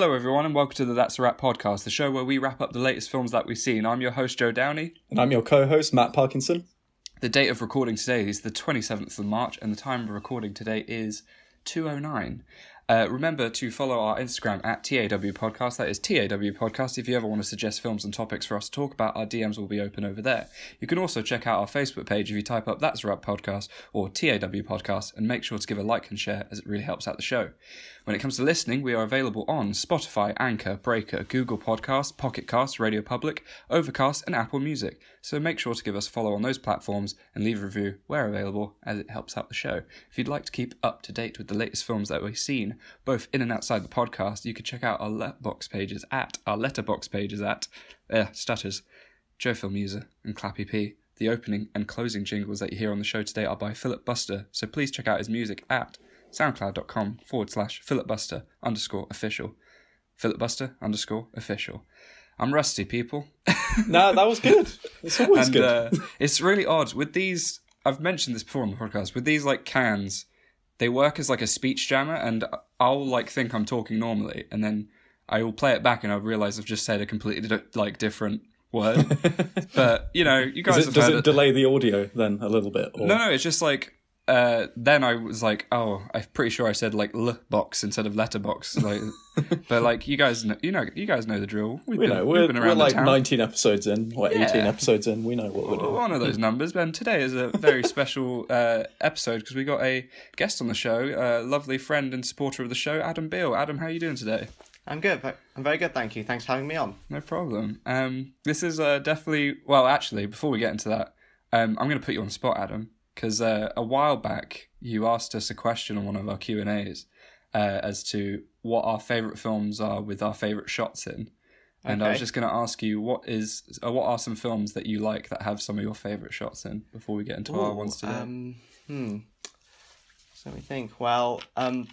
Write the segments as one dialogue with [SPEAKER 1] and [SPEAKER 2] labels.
[SPEAKER 1] Hello, everyone, and welcome to the That's a Wrap podcast, the show where we wrap up the latest films that we've seen. I'm your host, Joe Downey.
[SPEAKER 2] And I'm your co host, Matt Parkinson.
[SPEAKER 1] The date of recording today is the 27th of March, and the time of recording today is 2.09. Uh, remember to follow our Instagram at TAW Podcast. That is TAW Podcast. If you ever want to suggest films and topics for us to talk about, our DMs will be open over there. You can also check out our Facebook page if you type up That's a Wrap Podcast or TAW Podcast and make sure to give a like and share as it really helps out the show. When it comes to listening, we are available on Spotify, Anchor, Breaker, Google Podcasts, Pocket Cast, Radio Public, Overcast, and Apple Music. So make sure to give us a follow on those platforms and leave a review where available, as it helps out the show. If you'd like to keep up to date with the latest films that we've seen, both in and outside the podcast, you can check out our Letterboxd pages at our Letterboxd pages at uh, stutters, Joe Film User, and Clappy P. The opening and closing jingles that you hear on the show today are by Philip Buster, so please check out his music at soundcloud.com forward slash philipbuster underscore official. philipbuster underscore official. I'm rusty, people.
[SPEAKER 2] no, that was good. It's always
[SPEAKER 1] and,
[SPEAKER 2] good.
[SPEAKER 1] Uh, it's really odd with these. I've mentioned this before on the podcast. With these like cans, they work as like a speech jammer, and I'll like think I'm talking normally, and then I will play it back, and I'll realize I've just said a completely like different word. but you know, you guys
[SPEAKER 2] Does it, does it delay the audio then a little bit? Or?
[SPEAKER 1] No, no, it's just like uh, then I was like, oh, I'm pretty sure I said like l box instead of letterbox. Like, but like you guys, know, you know, you guys know the drill. We've
[SPEAKER 2] we
[SPEAKER 1] been,
[SPEAKER 2] know
[SPEAKER 1] we've
[SPEAKER 2] we're,
[SPEAKER 1] been
[SPEAKER 2] we're like
[SPEAKER 1] town.
[SPEAKER 2] 19 episodes in, what 18 episodes in. We know what we're doing.
[SPEAKER 1] One of those numbers, Ben. Today is a very special uh, episode because we got a guest on the show, a lovely friend and supporter of the show, Adam Beale. Adam, how are you doing today?
[SPEAKER 3] I'm good. I'm very good, thank you. Thanks for having me on.
[SPEAKER 1] No problem. Um, this is uh, definitely well. Actually, before we get into that, um, I'm going to put you on the spot, Adam, because uh, a while back you asked us a question on one of our Q and A's uh, as to what our favorite films are with our favorite shots in, and I was just going to ask you what is uh, what are some films that you like that have some of your favorite shots in before we get into our ones today.
[SPEAKER 3] Um, hmm. So let me think. Well, um,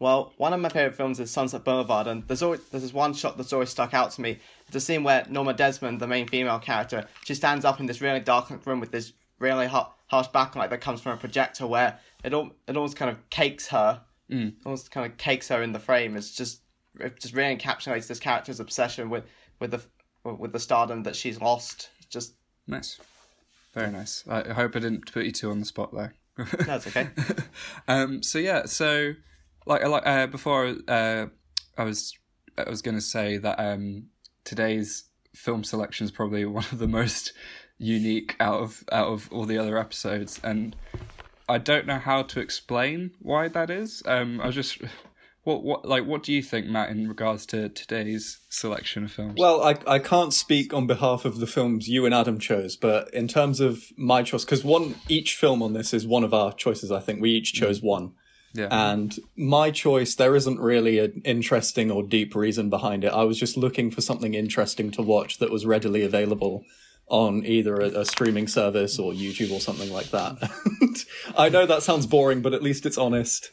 [SPEAKER 3] well, one of my favorite films is Sunset Boulevard, and there's always there's this one shot that's always stuck out to me. It's a scene where Norma Desmond, the main female character, she stands up in this really dark room with this really hot, harsh backlight that comes from a projector, where it all it almost kind of cakes her,
[SPEAKER 1] Mm.
[SPEAKER 3] almost kind of cakes her in the frame. It's just it just really encapsulates this character's obsession with with the with the stardom that she's lost. It's just
[SPEAKER 1] Nice, very nice. I hope I didn't put you two on the spot there.
[SPEAKER 3] that's okay.
[SPEAKER 1] um, so yeah, so like like uh, before, uh, I was I was going to say that um, today's film selection is probably one of the most unique out of out of all the other episodes, and I don't know how to explain why that is. Um, I was just what what like what do you think, Matt, in regards to today's selection of films?
[SPEAKER 2] Well, I, I can't speak on behalf of the films you and Adam chose, but in terms of my choice, because one each film on this is one of our choices. I think we each chose one.
[SPEAKER 1] yeah,
[SPEAKER 2] And my choice, there isn't really an interesting or deep reason behind it. I was just looking for something interesting to watch that was readily available on either a, a streaming service or YouTube or something like that. I know that sounds boring, but at least it's honest.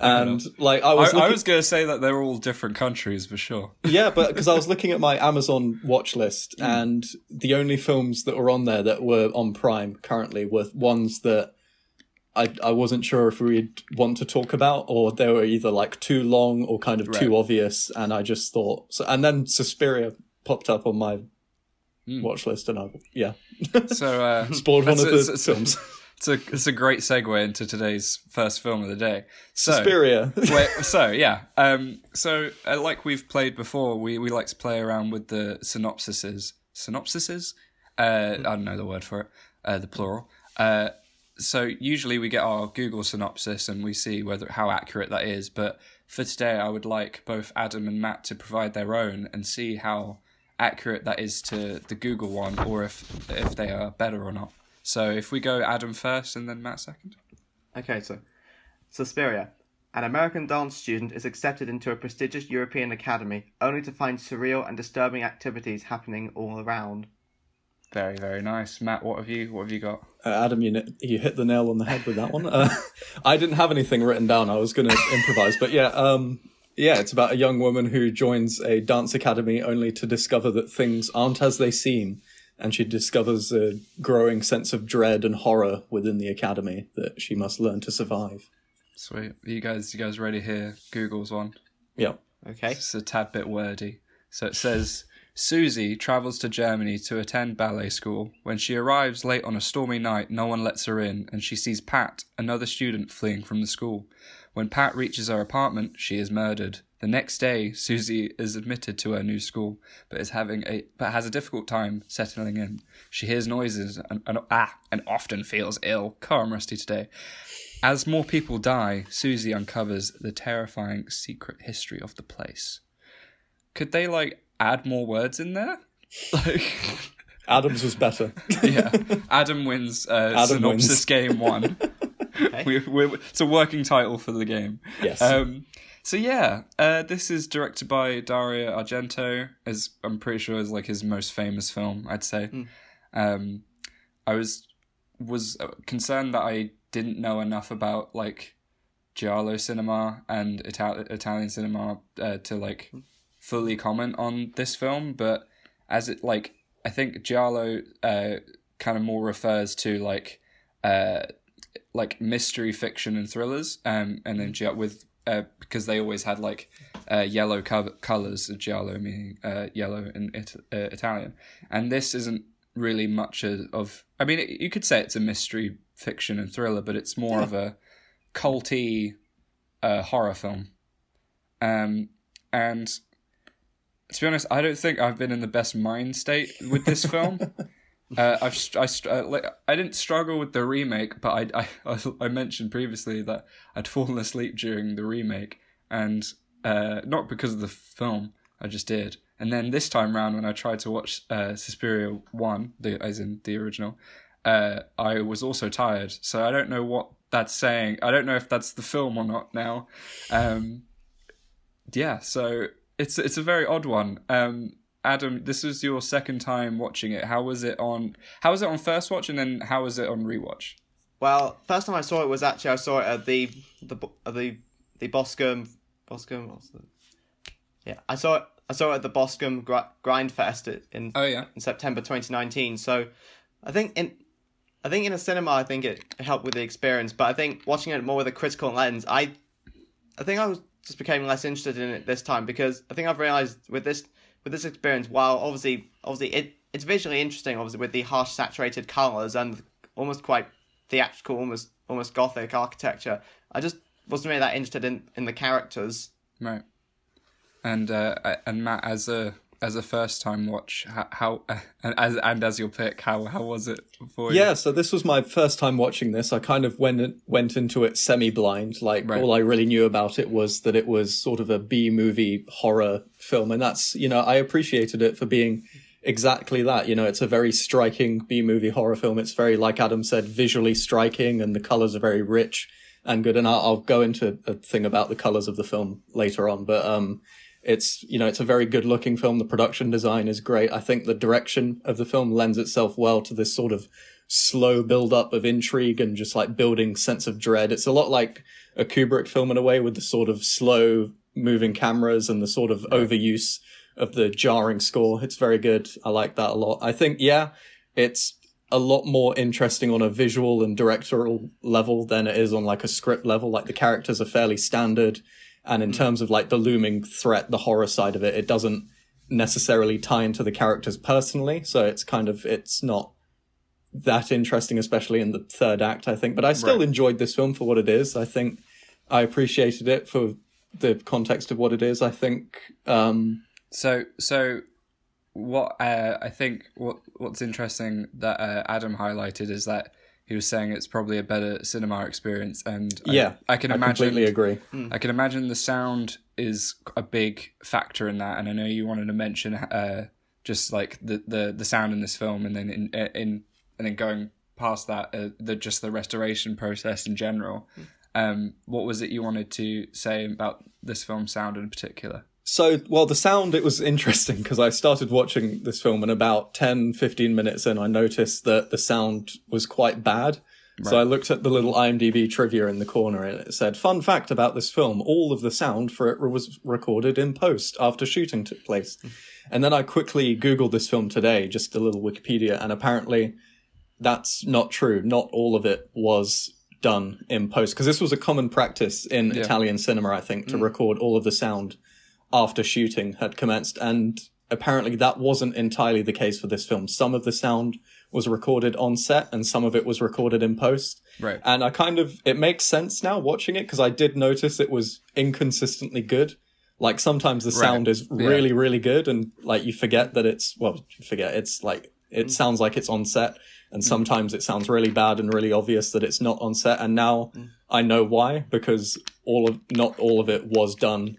[SPEAKER 2] And like I
[SPEAKER 1] I,
[SPEAKER 2] was,
[SPEAKER 1] I
[SPEAKER 2] looking,
[SPEAKER 1] was going to say that they're all different countries for sure.
[SPEAKER 2] yeah, but because I was looking at my Amazon watch list, mm. and the only films that were on there that were on Prime currently were ones that I I wasn't sure if we'd want to talk about, or they were either like too long or kind of too obvious. And I just thought so. And then Suspiria popped up on my watch list, and I yeah
[SPEAKER 1] So uh,
[SPEAKER 2] spoiled one of the
[SPEAKER 1] it's-
[SPEAKER 2] films.
[SPEAKER 1] It's a it's a great segue into today's first film of the day. So,
[SPEAKER 2] Suspiria.
[SPEAKER 1] wait, so yeah, um, so uh, like we've played before, we we like to play around with the synopsises. Synopsises? Uh, I don't know the word for it. Uh, the plural. Uh, so usually we get our Google synopsis and we see whether how accurate that is. But for today, I would like both Adam and Matt to provide their own and see how accurate that is to the Google one, or if if they are better or not. So if we go Adam first and then Matt second.
[SPEAKER 3] Okay, so Suspiria. An American dance student is accepted into a prestigious European academy only to find surreal and disturbing activities happening all around.
[SPEAKER 1] Very very nice, Matt. What have you what have you got?
[SPEAKER 2] Uh, Adam, you you hit the nail on the head with that one. Uh, I didn't have anything written down. I was going to improvise, but yeah, um, yeah, it's about a young woman who joins a dance academy only to discover that things aren't as they seem, and she discovers a growing sense of dread and horror within the academy that she must learn to survive.
[SPEAKER 1] Sweet. You guys you guys ready here? Google's one.
[SPEAKER 2] Yeah.
[SPEAKER 3] Okay.
[SPEAKER 1] It's a tad bit wordy. So it says Susie travels to Germany to attend ballet school. When she arrives late on a stormy night, no one lets her in, and she sees Pat, another student, fleeing from the school. When Pat reaches her apartment, she is murdered. The next day, Susie is admitted to her new school, but is having a but has a difficult time settling in. She hears noises and, and ah and often feels ill. Car I'm rusty today. As more people die, Susie uncovers the terrifying secret history of the place. Could they like add more words in there? Like,
[SPEAKER 2] Adams was better.
[SPEAKER 1] yeah, Adam wins uh,
[SPEAKER 2] Adam
[SPEAKER 1] synopsis
[SPEAKER 2] wins.
[SPEAKER 1] game one. we, we, it's a working title for the game.
[SPEAKER 2] Yes.
[SPEAKER 1] Um, so yeah, uh, this is directed by Dario Argento. As I'm pretty sure is like his most famous film. I'd say. Um, I was was concerned that I didn't know enough about like giallo cinema and Ital- Italian cinema uh, to like fully comment on this film, but as it like I think giallo uh, kind of more refers to like uh, like mystery fiction and thrillers, um, and then Gia- with uh, because they always had like uh, yellow co- colors, giallo meaning uh, yellow in it- uh, Italian, and this isn't really much of. I mean, it, you could say it's a mystery fiction and thriller, but it's more of a culty uh, horror film. Um, and to be honest, I don't think I've been in the best mind state with this film. Uh, I've str- I, str- uh, like, I didn't struggle with the remake, but I, I I mentioned previously that I'd fallen asleep during the remake, and uh, not because of the film, I just did. And then this time round, when I tried to watch uh, Suspiria one, the as in the original, uh, I was also tired. So I don't know what that's saying. I don't know if that's the film or not now. Um, yeah, so it's it's a very odd one. Um, Adam, this was your second time watching it. How was it on? How was it on first watch, and then how was it on rewatch?
[SPEAKER 3] Well, first time I saw it was actually I saw it at the the the the Boscombe Boscombe. What's the... Yeah, I saw it. I saw it at the Boscombe Gr- Grind Fest in
[SPEAKER 1] Oh yeah,
[SPEAKER 3] in September 2019. So, I think in I think in a cinema, I think it helped with the experience. But I think watching it more with a critical lens, I I think I was just became less interested in it this time because I think I've realized with this with this experience, while obviously obviously it it's visually interesting, obviously with the harsh saturated colors and almost quite theatrical, almost almost gothic architecture. I just wasn't really that interested in in the characters.
[SPEAKER 1] right. And uh, and Matt, as a as a first time watch, how, how and as and as your pick, how how was it for you?
[SPEAKER 2] Yeah, so this was my first time watching this. I kind of went went into it semi blind. Like
[SPEAKER 1] Right.
[SPEAKER 2] all I really knew about it was that it was sort of a B movie horror film, and that's you know I appreciated it for being exactly that. You know, it's a very striking B movie horror film. It's very like Adam said, visually striking, and the colors are very rich and good. And I'll, I'll go into a thing about the colors of the film later on, but um. It's you know it's a very good looking film. The production design is great. I think the direction of the film lends itself well to this sort of slow build up of intrigue and just like building sense of dread. It's a lot like a Kubrick film in a way with the sort of slow moving cameras and the sort of overuse of the jarring score. It's very good. I like that a lot. I think yeah, it's a lot more interesting on a visual and directorial level than it is on like a script level. Like the characters are fairly standard. And in terms of like the looming threat, the horror side of it, it doesn't necessarily tie into the characters personally. So it's kind of, it's not that interesting, especially in the third act, I think. But I still
[SPEAKER 1] Right.
[SPEAKER 2] enjoyed this film for what it is. I think I appreciated it for the context of what it is. I think, um,
[SPEAKER 1] So so what uh, I think what what's interesting that uh, Adam highlighted is that he was saying it's probably a better cinema experience, and
[SPEAKER 2] yeah,
[SPEAKER 1] I, can
[SPEAKER 2] I
[SPEAKER 1] imagine
[SPEAKER 2] completely agree.
[SPEAKER 1] I can imagine the sound is a big factor in that, and I know you wanted to mention uh, just like the, the, the sound in this film, and then in in and then going past that, uh, the just the restoration process in general. Um, what was it you wanted to say about this film sound in particular?
[SPEAKER 2] So, well, the sound, it was interesting because I started watching this film and about 10, 15 minutes in, I noticed that the sound was quite bad. So I looked at the little IMDb trivia in the corner and it said, fun fact about this film, all of the sound for it was recorded in post after shooting took place. Hmm. And then I quickly Googled this film today, just a little Wikipedia, and apparently that's not true. Not all of it was done in post because this was a common practice in Italian cinema, I think, to hmm. record all of the sound after shooting had commenced, and apparently that wasn't entirely the case for this film. Some of the sound was recorded on set, and some of it was recorded in post.
[SPEAKER 1] Right.
[SPEAKER 2] And I kind of it makes sense now watching it because I did notice it was inconsistently good. Like sometimes the sound is really, really good, and like you forget that it's well, you forget it's like it mm. sounds like it's on set, and mm. sometimes it sounds really bad and really obvious that it's not on set. And now mm. I know why because all of not all of it was done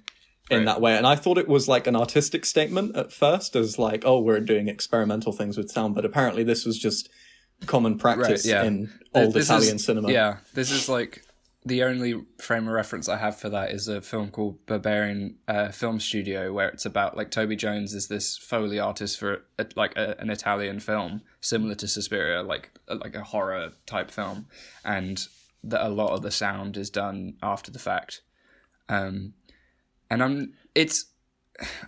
[SPEAKER 2] in
[SPEAKER 1] Right.
[SPEAKER 2] that way. And I thought it was like an artistic statement at first, as like, oh, we're doing experimental things with sound, but apparently this was just common practice
[SPEAKER 1] yeah.
[SPEAKER 2] in old
[SPEAKER 1] This
[SPEAKER 2] Italian
[SPEAKER 1] is-
[SPEAKER 2] cinema.
[SPEAKER 1] Yeah, this is like the only frame of reference I have for that is a film called Berberian uh, Film Studio, where it's about like Toby Jones is this foley artist for a, like a, an Italian film similar to Suspiria, like like a horror type film, and that a lot of the sound is done after the fact. Um, and I'm it's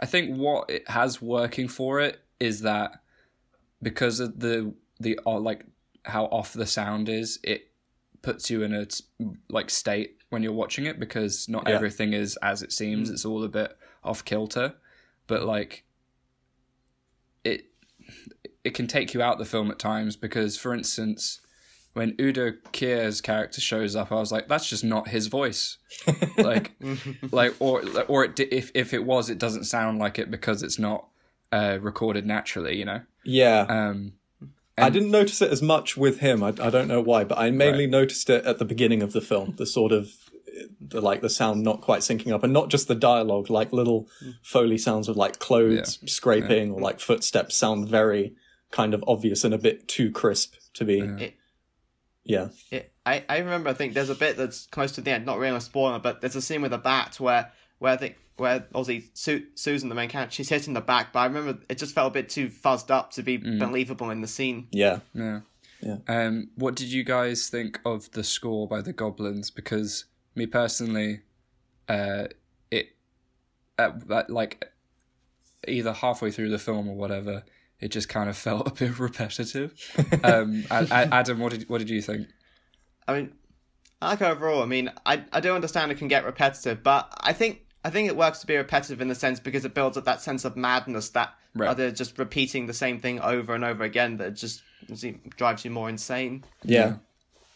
[SPEAKER 1] I think what it has working for it is that because of the the uh, like how off the sound is, it puts you in a like state when you're watching it because not
[SPEAKER 2] Yeah.
[SPEAKER 1] everything is as it seems. It's all a bit off kilter, but like it it can take you out the film at times because, for instance. When Udo Kier's character shows up, I was like, "That's just not his voice." like, like, or or it, if if it was, it doesn't sound like it because it's not uh, recorded naturally, you know.
[SPEAKER 2] Yeah.
[SPEAKER 1] Um,
[SPEAKER 2] I didn't notice it as much with him. I, I don't know why, but I mainly noticed it at the beginning of the film. The sort of the like the sound not quite syncing up, and not just the dialogue, like little foley sounds of like clothes scraping or like footsteps sound very kind of obvious and a bit too crisp to be.
[SPEAKER 3] It-
[SPEAKER 2] Yeah,
[SPEAKER 3] It, I, I remember. I think there's a bit that's close to the end. Not really a spoiler, but there's a scene with a bat where where I think where obviously Su- Susan, the main character, she's hit in the back. But I remember it just felt a bit too fuzzed up to be believable in the scene.
[SPEAKER 2] yeah.
[SPEAKER 1] Yeah.
[SPEAKER 2] Yeah.
[SPEAKER 1] Um, what did you guys think of the score by the Goblins? Because me personally, uh, it, at, at, like, either halfway through the film or whatever, it just kind of felt a bit repetitive. um, A- A- Adam, what did what did you think?
[SPEAKER 3] I mean, I like overall. I mean, I I do understand it can get repetitive, but I think I think it works to be repetitive in the sense because it builds up that sense of madness that
[SPEAKER 1] Right.
[SPEAKER 3] other just repeating the same thing over and over again that just drives you more insane.
[SPEAKER 2] Yeah.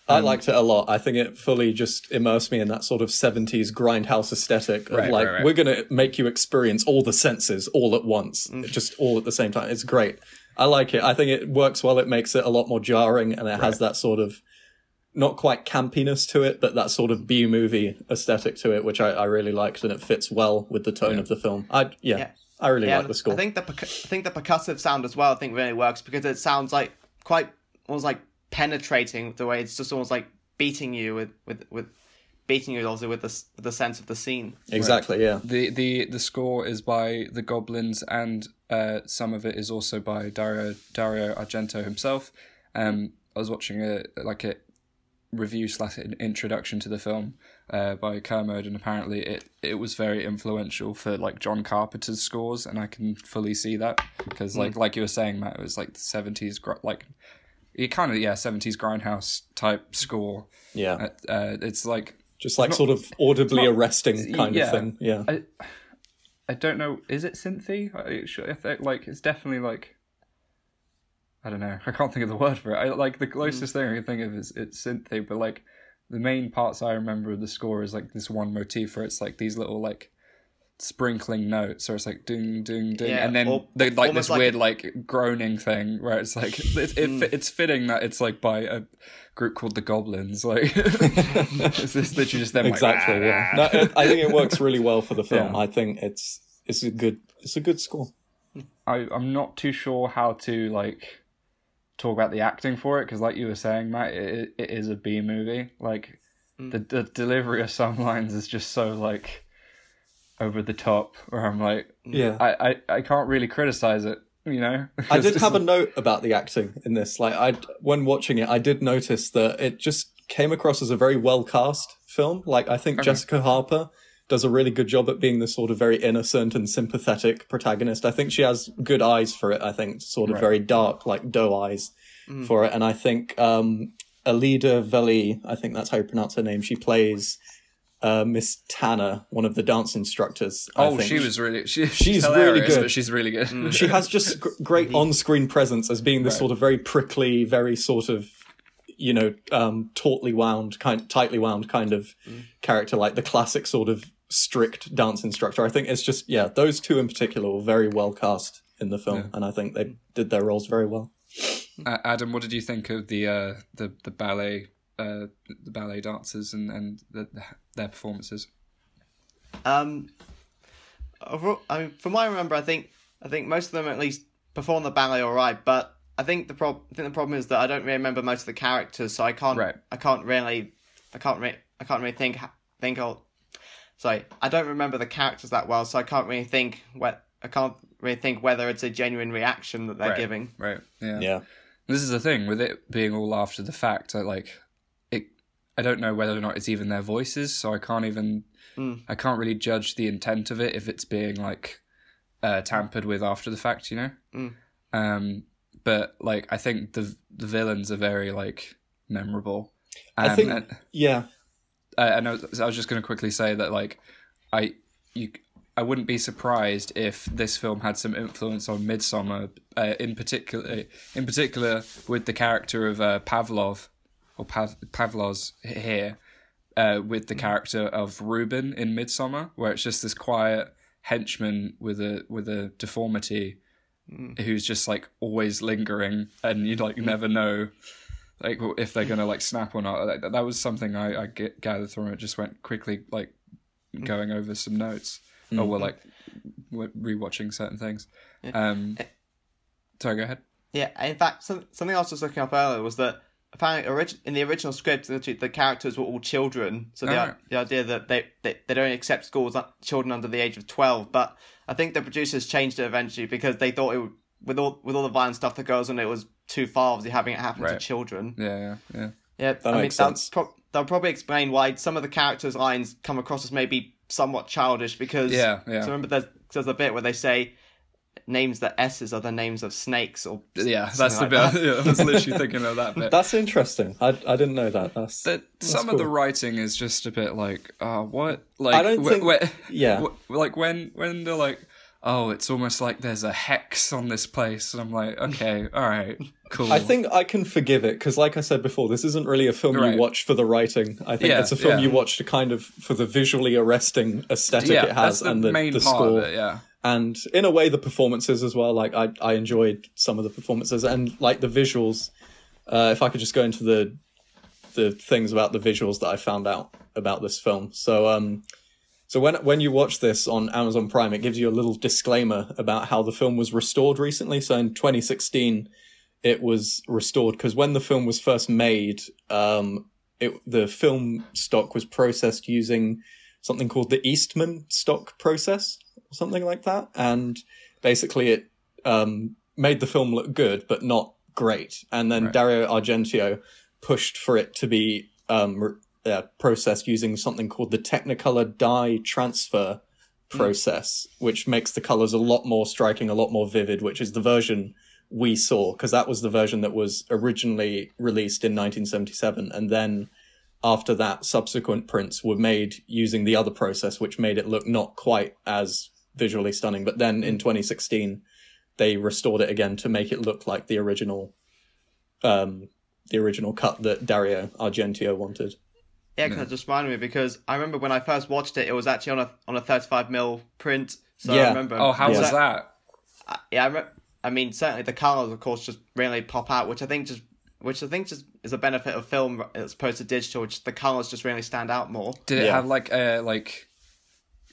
[SPEAKER 2] I um, liked it a lot. I think it fully just immersed me in that sort of 70s grindhouse aesthetic of
[SPEAKER 1] Right,
[SPEAKER 2] like,
[SPEAKER 1] right, right.
[SPEAKER 2] we're going to make you experience all the senses all at once, mm. just all at the same time. It's great. I like it. I think it works well. It makes it a lot more jarring and it has that sort of not quite campiness to it, but that sort of B movie aesthetic to it, which I, I really liked and it fits well with the tone of the film. I, yeah,
[SPEAKER 3] Yeah.
[SPEAKER 2] I really
[SPEAKER 3] Yeah,
[SPEAKER 2] like the score.
[SPEAKER 3] I think the percu- I think the percussive sound as well. I think really works because it sounds like quite almost like penetrating the way it's just almost like beating you with with with beating you also with the with the sense of the scene.
[SPEAKER 2] exactly. Yeah.
[SPEAKER 1] The the the score is by the Goblins, and uh, some of it is also by Dario Dario Argento himself. Um, I was watching a like a review slash in- introduction to the film uh, by Kermode, and apparently it it was very influential for like John Carpenter's scores, and I can fully see that because like like you were saying, Matt, it was like the seventies like. It kind of yeah, seventies grindhouse type score.
[SPEAKER 2] Yeah.
[SPEAKER 1] Uh, uh, it's like
[SPEAKER 2] Just like sort of audibly
[SPEAKER 1] not-
[SPEAKER 2] arresting kind
[SPEAKER 1] yeah.
[SPEAKER 2] of thing. Yeah.
[SPEAKER 1] I, I don't know. Is it synthy? I, should- I think, like it's definitely like. I don't know. I can't think of the word for it. I like the closest thing I can think of is it's synthy, but like the main parts I remember of the score is like this one motif where it's like these little like sprinkling notes, or it's like ding ding ding,
[SPEAKER 3] Yeah,
[SPEAKER 1] and then
[SPEAKER 3] or-
[SPEAKER 1] they like this
[SPEAKER 3] like-
[SPEAKER 1] weird like groaning thing where it's like it's it, it's fitting that it's like by a group called the Goblins. Like it's this literally just them
[SPEAKER 2] exactly.
[SPEAKER 1] "Ah."
[SPEAKER 2] Yeah. No, it, I think it works really well for the film.
[SPEAKER 1] Yeah.
[SPEAKER 2] I think it's it's a good it's a good score.
[SPEAKER 1] I, I'm not too sure how to like talk about the acting for it because, like you were saying, Matt, it, it is a B movie. Like the the delivery of some lines is just so like over the top. Where I'm like,
[SPEAKER 2] Yeah.
[SPEAKER 1] I I, I can't really criticize it. You know,
[SPEAKER 2] I did have a note about the acting in this. Like I when watching it, I did notice that it just came across as a very well cast film. Like I think Jessica Harper does a really good job at being the sort of very innocent and sympathetic protagonist. I think she has good eyes for it. I think sort of very dark, like doe eyes for it. And I think um Alida Valli, I think that's how you pronounce her name. She plays uh, Miss Tanner, one of the dance instructors. I
[SPEAKER 1] Oh,
[SPEAKER 2] think.
[SPEAKER 1] she was really she, she's,
[SPEAKER 2] She's really good.
[SPEAKER 1] but she's really good.
[SPEAKER 3] Mm.
[SPEAKER 2] She has just gr- great on-screen presence as being this
[SPEAKER 1] Right.
[SPEAKER 2] sort of very prickly, very sort of you know um, tautly wound, kind tightly wound kind of character, like the classic sort of strict dance instructor. I think it's just yeah, those two in particular were very well cast in the film,
[SPEAKER 1] Yeah.
[SPEAKER 2] and I think they did their roles very well.
[SPEAKER 1] Uh, Adam, what did you think of the uh, the the ballet uh, the ballet dancers and and the, their performances?
[SPEAKER 3] Um, overall, I mean, from what I remember, I think I think most of them at least perform the ballet all right. But I think the prob- I think the problem is that I don't really remember most of the characters, so I can't
[SPEAKER 1] Right.
[SPEAKER 3] I can't really I can't really I can't really think think of. Sorry, I don't remember the characters that well, so I can't really think what I can't really think whether it's a genuine reaction that they're
[SPEAKER 1] right,
[SPEAKER 3] giving.
[SPEAKER 1] right? Yeah.
[SPEAKER 2] Yeah,
[SPEAKER 1] This is the thing with it being all after the fact. I like it. I don't know whether or not it's even their voices, so I can't even.
[SPEAKER 3] Mm.
[SPEAKER 1] I can't really judge the intent of it if it's being like uh, tampered with after the fact, you know.
[SPEAKER 3] Mm.
[SPEAKER 1] Um, but like, I think the the villains are very like memorable.
[SPEAKER 2] I think
[SPEAKER 1] and-
[SPEAKER 2] yeah,
[SPEAKER 1] I, I know. I was just going to quickly say that, like, I you, I wouldn't be surprised if this film had some influence on Midsommar, uh, in particular, in particular with the character of uh, Pavlov or Pav, Pavlos here, uh, with the mm. character of Ruben in Midsommar, where it's just this quiet henchman with a with a deformity mm. who's just like always lingering, and you like mm. never know like if they're gonna like snap or not. Like, that was something I, I get, gathered from it. Just went quickly like going over some notes, or we're like rewatching certain things. Um, eh. sorry, go ahead.
[SPEAKER 3] Yeah, in fact, some, something else I was looking up earlier was that apparently orig- in the original script, the, the characters were all children. So the,
[SPEAKER 1] Alright.
[SPEAKER 3] the idea that they, they, they don't accept schools children under the age of 12. But I think the producers changed it eventually because they thought it would, with all with all the violent stuff that goes on, it was too far, obviously, having it happen to children.
[SPEAKER 1] Yeah, yeah, yeah.
[SPEAKER 3] Yeah,
[SPEAKER 2] That
[SPEAKER 3] I mean,
[SPEAKER 2] makes
[SPEAKER 3] that
[SPEAKER 2] sense.
[SPEAKER 3] pro- that'll probably explain why some of the characters' lines come across as maybe somewhat childish because
[SPEAKER 1] Yeah, yeah.
[SPEAKER 3] So remember, there's, there's a bit where they say names that S's are the names of snakes or
[SPEAKER 1] Yeah, that's the
[SPEAKER 3] something
[SPEAKER 1] bit.
[SPEAKER 3] that.
[SPEAKER 1] yeah, I was literally thinking of that bit.
[SPEAKER 2] that's interesting. I I didn't know that. That's
[SPEAKER 1] that
[SPEAKER 2] that's
[SPEAKER 1] some of the writing is just a bit like, uh, what? Like,
[SPEAKER 2] I don't
[SPEAKER 1] wh-
[SPEAKER 2] think-
[SPEAKER 1] wh-
[SPEAKER 2] yeah.
[SPEAKER 1] wh- like when when they're like, oh, it's almost like there's a hex on this place, and I'm like, okay, all right, cool.
[SPEAKER 2] I think I can forgive it because, like I said before, this isn't really a film
[SPEAKER 1] Right.
[SPEAKER 2] you watch for the writing. I think
[SPEAKER 1] Yeah,
[SPEAKER 2] it's a film
[SPEAKER 1] yeah.
[SPEAKER 2] you watch to kind of for the visually arresting aesthetic
[SPEAKER 1] yeah,
[SPEAKER 2] it has
[SPEAKER 1] that's the
[SPEAKER 2] and the,
[SPEAKER 1] main
[SPEAKER 2] the
[SPEAKER 1] part
[SPEAKER 2] score,
[SPEAKER 1] of it. Yeah,
[SPEAKER 2] and in a way the performances as well. Like I, I enjoyed some of the performances and like the visuals. Uh, if I could just go into the the things about the visuals that I found out about this film. So um so when when you watch this on Amazon Prime, it gives you a little disclaimer about how the film was restored recently. So in 2016, it was restored because when the film was first made, um, it the film stock was processed using something called the Eastman stock process, or something like that, and basically it um, made the film look good but not great. And then
[SPEAKER 1] Right.
[SPEAKER 2] Dario Argento pushed for it to be um, uh, processed using something called the Technicolor dye transfer process, which makes the colors a lot more striking, a lot more vivid, which is the version we saw, because that was the version that was originally released in 1977. And then after that, subsequent prints were made using the other process, which made it look not quite as visually stunning. But then in 2016, they restored it again to make it look like the original, um, the original cut that Dario Argento wanted.
[SPEAKER 3] Yeah, because that just reminded me because I remember when I first watched it, it was actually on a on a 35 mil print. So I
[SPEAKER 2] Yeah.
[SPEAKER 3] remember.
[SPEAKER 1] Oh, how
[SPEAKER 2] Yeah.
[SPEAKER 1] was that?
[SPEAKER 3] I- Yeah, I, re- I mean, certainly the colors, of course, just really pop out, which I think just which I think just is a benefit of film as opposed to digital. Which the colors just really stand out more.
[SPEAKER 1] Did it
[SPEAKER 2] Yeah.
[SPEAKER 1] have like a like?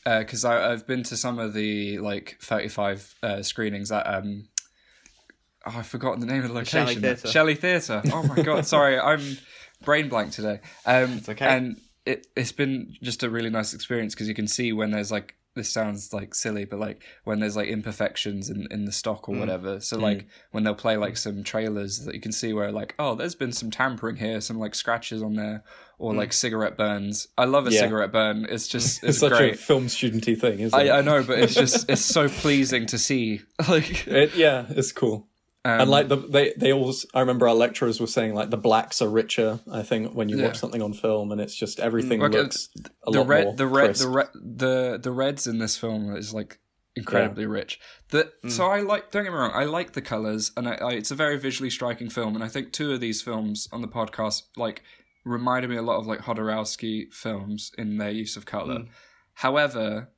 [SPEAKER 1] Because I I've been to some of the like thirty five uh, screenings at um. Oh, I've forgotten the name of the location.
[SPEAKER 3] Shelley Theatre.
[SPEAKER 1] Shelley Theatre. Oh my god, sorry, I'm brain blank today. Um,
[SPEAKER 3] It's okay.
[SPEAKER 1] And it it's been just a really nice experience because you can see when there's like this sounds like silly, but like when there's like imperfections in, in the stock
[SPEAKER 3] Mm.
[SPEAKER 1] or whatever. So like when they'll play like mm. some trailers that you can see where like oh there's been some tampering here, some like scratches on there, or mm. like cigarette burns. I love a
[SPEAKER 2] Yeah.
[SPEAKER 1] cigarette burn. It's mm. just
[SPEAKER 2] It's
[SPEAKER 1] it's,
[SPEAKER 2] such
[SPEAKER 1] great.
[SPEAKER 2] a film studenty thing, isn't it?
[SPEAKER 1] I, I know, but it's just it's so pleasing to see. Like
[SPEAKER 2] It, yeah, it's cool.
[SPEAKER 1] Um,
[SPEAKER 2] and like the, they they always I remember our lecturers were saying like the blacks are richer. I think when you
[SPEAKER 1] Yeah.
[SPEAKER 2] watch something on film and it's just everything
[SPEAKER 1] Like, uh,
[SPEAKER 2] looks a
[SPEAKER 1] the
[SPEAKER 2] lot
[SPEAKER 1] red,
[SPEAKER 2] more
[SPEAKER 1] the red,
[SPEAKER 2] crisp.
[SPEAKER 1] the red, the the reds in this film is like incredibly rich. The so I like. Don't get me wrong, I like the colors, and I, I, it's a very visually striking film. And I think two of these films on the podcast like reminded me a lot of like Jodorowsky films in their use of color. However,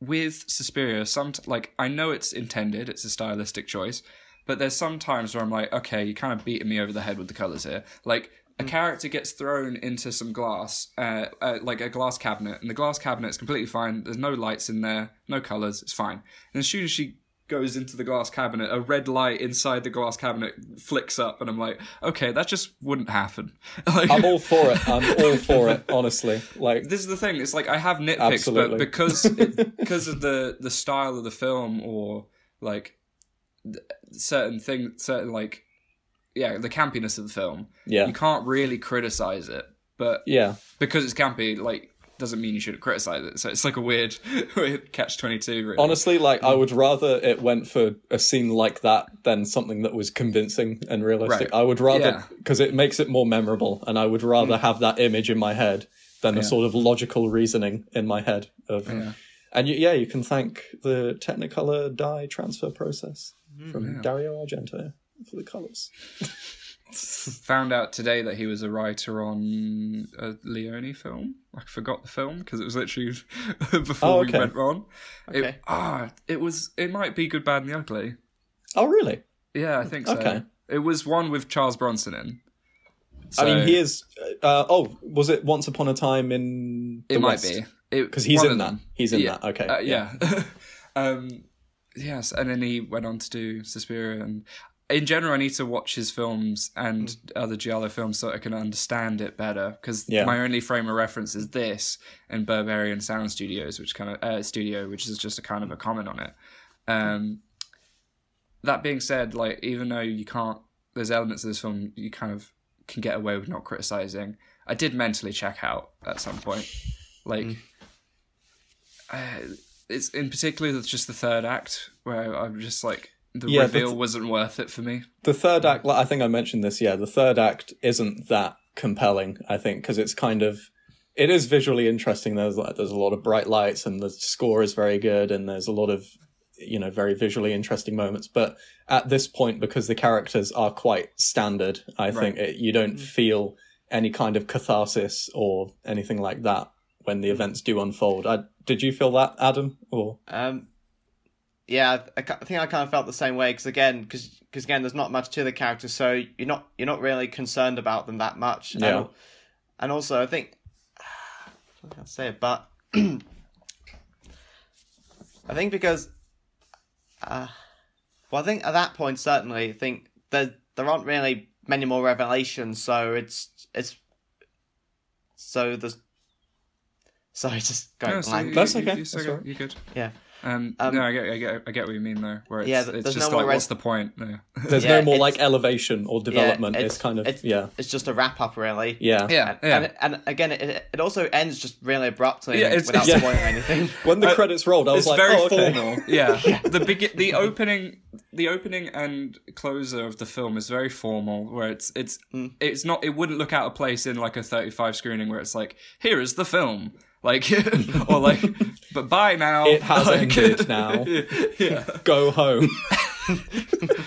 [SPEAKER 1] with Suspiria, some like I know it's intended, it's a stylistic choice, but there's some times where I'm like, okay, you're kind of beating me over the head with the colors here. Like a character gets thrown into some glass, uh, uh, like a glass cabinet, and the glass cabinet is completely fine. There's no lights in there, no colors, it's fine. And as soon as she goes into the glass cabinet, a red light inside the glass cabinet flicks up, and I'm like, okay, that just wouldn't happen. like,
[SPEAKER 2] I'm all for it. I'm all for it. Honestly, like
[SPEAKER 1] this is the thing. It's like I have nitpicks,
[SPEAKER 2] Absolutely.
[SPEAKER 1] but because because of the the style of the film or like certain thing, certain like yeah, the campiness of the film,
[SPEAKER 2] yeah,
[SPEAKER 1] you can't really criticize it. But
[SPEAKER 2] yeah.
[SPEAKER 1] because it's campy, like doesn't mean you shouldn't criticize it. So it's like a weird, weird catch twenty two. Really.
[SPEAKER 2] Honestly, like I mm. would rather it went for a scene like that than something that was convincing and realistic.
[SPEAKER 1] Right.
[SPEAKER 2] I would rather
[SPEAKER 1] Yeah.
[SPEAKER 2] because it makes it more memorable, and I would rather mm. have that image in my head than the sort of logical reasoning in my head of.
[SPEAKER 1] Yeah.
[SPEAKER 2] And you, yeah, you can thank the Technicolor dye transfer process from Dario Argento for the colors.
[SPEAKER 1] Found out today that he was a writer on a Leone film. I forgot the film because it was literally before
[SPEAKER 2] Oh,
[SPEAKER 1] we went on. It,
[SPEAKER 3] Okay.
[SPEAKER 1] ah, it was. It might be Good, Bad, and the Ugly.
[SPEAKER 2] Oh, really?
[SPEAKER 1] Yeah, I think so.
[SPEAKER 2] Okay.
[SPEAKER 1] It was one with Charles Bronson in.
[SPEAKER 2] I mean, he is. Uh, oh, was it Once Upon a Time in the
[SPEAKER 1] It might be
[SPEAKER 2] because he's in that.
[SPEAKER 1] them.
[SPEAKER 2] He's in
[SPEAKER 1] Yeah.
[SPEAKER 2] that. Okay.
[SPEAKER 1] Uh, yeah. um, yes, and then he went on to do Suspiria, and in general, I need to watch his films and other Giallo films so I can understand it better. Because
[SPEAKER 2] Yeah.
[SPEAKER 1] my only frame of reference is this and Berberian Sound Studios, which kind of uh, studio, which is just a kind of a comment on it. Um, that being said, like even though you can't, there's elements of this film you kind of can get away with not criticizing. I did mentally check out at some point, like uh, it's in particular it's just the third act where I'm just like the
[SPEAKER 2] Yeah, the
[SPEAKER 1] reveal
[SPEAKER 2] th-
[SPEAKER 1] wasn't worth it for me.
[SPEAKER 2] The third act, like, I think I mentioned this. Yeah, the third act isn't that compelling. I think because it's kind of, it is visually interesting. There's like there's a lot of bright lights and the score is very good and there's a lot of, you know, very visually interesting moments. But at this point, because the characters are quite standard, I think it, you don't mm. feel any kind of catharsis or anything like that when the mm. events do unfold. I, did you feel that, Adam? Or
[SPEAKER 3] Um, yeah, I, I think I kind of felt the same way because again, because again, there's not much to the characters, so you're not you're not really concerned about them that much.
[SPEAKER 2] Yeah.
[SPEAKER 3] And, and also, I think I can't say it, but I think because, uh, well, I think at that point certainly, I think there there aren't really many more revelations, so it's it's so there's. Sorry, just going
[SPEAKER 1] No, so
[SPEAKER 3] blank.
[SPEAKER 1] you-
[SPEAKER 2] That's okay.
[SPEAKER 1] You, so
[SPEAKER 2] That's
[SPEAKER 1] go-
[SPEAKER 2] all right.
[SPEAKER 1] you're good.
[SPEAKER 3] Yeah.
[SPEAKER 1] Um,
[SPEAKER 3] Um,
[SPEAKER 1] no, I get, I get, I get what you mean though. Where it's,
[SPEAKER 3] Yeah,
[SPEAKER 1] it's
[SPEAKER 3] there's
[SPEAKER 1] just
[SPEAKER 3] no
[SPEAKER 1] like,
[SPEAKER 3] more
[SPEAKER 1] what's the point? No.
[SPEAKER 2] there's
[SPEAKER 3] Yeah,
[SPEAKER 2] no more like elevation or development. it's, kind of
[SPEAKER 3] it's,
[SPEAKER 2] yeah,
[SPEAKER 3] It's just a wrap up, really.
[SPEAKER 2] yeah,
[SPEAKER 1] yeah, yeah.
[SPEAKER 3] And, and again, it, it also ends just really abruptly
[SPEAKER 1] Yeah, it's-
[SPEAKER 3] without
[SPEAKER 1] yeah.
[SPEAKER 3] spoiling anything.
[SPEAKER 2] When the credits rolled, I was
[SPEAKER 1] it's
[SPEAKER 2] like,
[SPEAKER 1] very
[SPEAKER 2] oh, okay.
[SPEAKER 1] formal. Yeah. The begin, the opening, the opening and closer of the film is very formal. Where it's it's
[SPEAKER 3] Mm.
[SPEAKER 1] it's not. It wouldn't look out of place in like a thirty-five screening where it's like, here is the film, like or like, but bye now.
[SPEAKER 2] It has
[SPEAKER 1] Like-
[SPEAKER 2] ended now.
[SPEAKER 1] yeah.
[SPEAKER 2] Go home.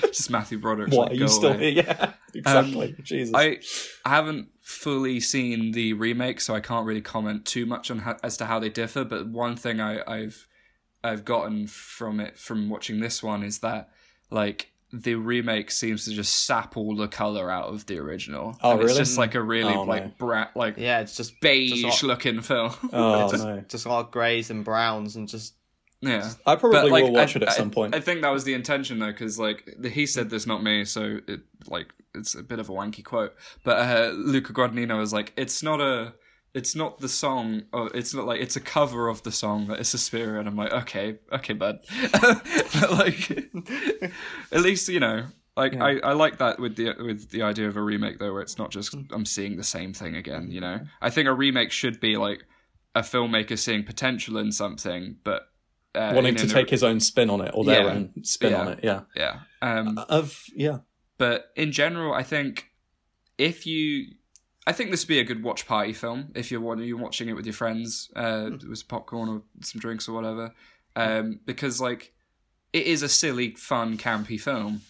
[SPEAKER 1] Just Matthew Broderick.
[SPEAKER 2] what
[SPEAKER 1] like,
[SPEAKER 2] are you still
[SPEAKER 1] away.
[SPEAKER 2] here? Yeah, um, exactly. Jesus.
[SPEAKER 1] I I haven't fully seen the remake, so I can't really comment too much on how, as to how they differ. But one thing I, I've I've gotten from it from watching this one is that like the remake seems to just sap all the color out of the original.
[SPEAKER 2] Oh,
[SPEAKER 1] And It's
[SPEAKER 2] really?
[SPEAKER 1] just like a really
[SPEAKER 2] Oh, no.
[SPEAKER 1] like brat like
[SPEAKER 3] yeah, it's just
[SPEAKER 1] beige
[SPEAKER 3] just a lot,
[SPEAKER 1] looking film.
[SPEAKER 2] oh
[SPEAKER 3] just,
[SPEAKER 2] no.
[SPEAKER 3] just a lot of greys and browns and just
[SPEAKER 1] yeah.
[SPEAKER 2] I probably
[SPEAKER 1] like,
[SPEAKER 2] will watch
[SPEAKER 1] I-
[SPEAKER 2] it at
[SPEAKER 1] I-
[SPEAKER 2] some point.
[SPEAKER 1] I think that was the intention though, because like he said this, not me, so it like it's a bit of a wanky quote. But uh, Luca Guadagnino was like, "It's not a, it's not the song, or it's not like it's a cover of the song that is Suspiria." And I'm like, "Okay, okay, bud." but like, at least you know, like I, I like that with the with the idea of a remake though, where it's not just I'm seeing the same thing again. You know, I think a remake should be like a filmmaker seeing potential in something, but uh,
[SPEAKER 2] wanting
[SPEAKER 1] in
[SPEAKER 2] to take his own spin on it or their
[SPEAKER 1] Yeah.
[SPEAKER 2] own spin
[SPEAKER 1] Yeah.
[SPEAKER 2] on it. Yeah.
[SPEAKER 1] yeah. Um,
[SPEAKER 2] Of yeah.
[SPEAKER 1] but in general, I think if you, I think this would be a good watch party film if you're wa- you're watching it with your friends, uh, with popcorn or some drinks or whatever, um, because like it is a silly, fun, campy film.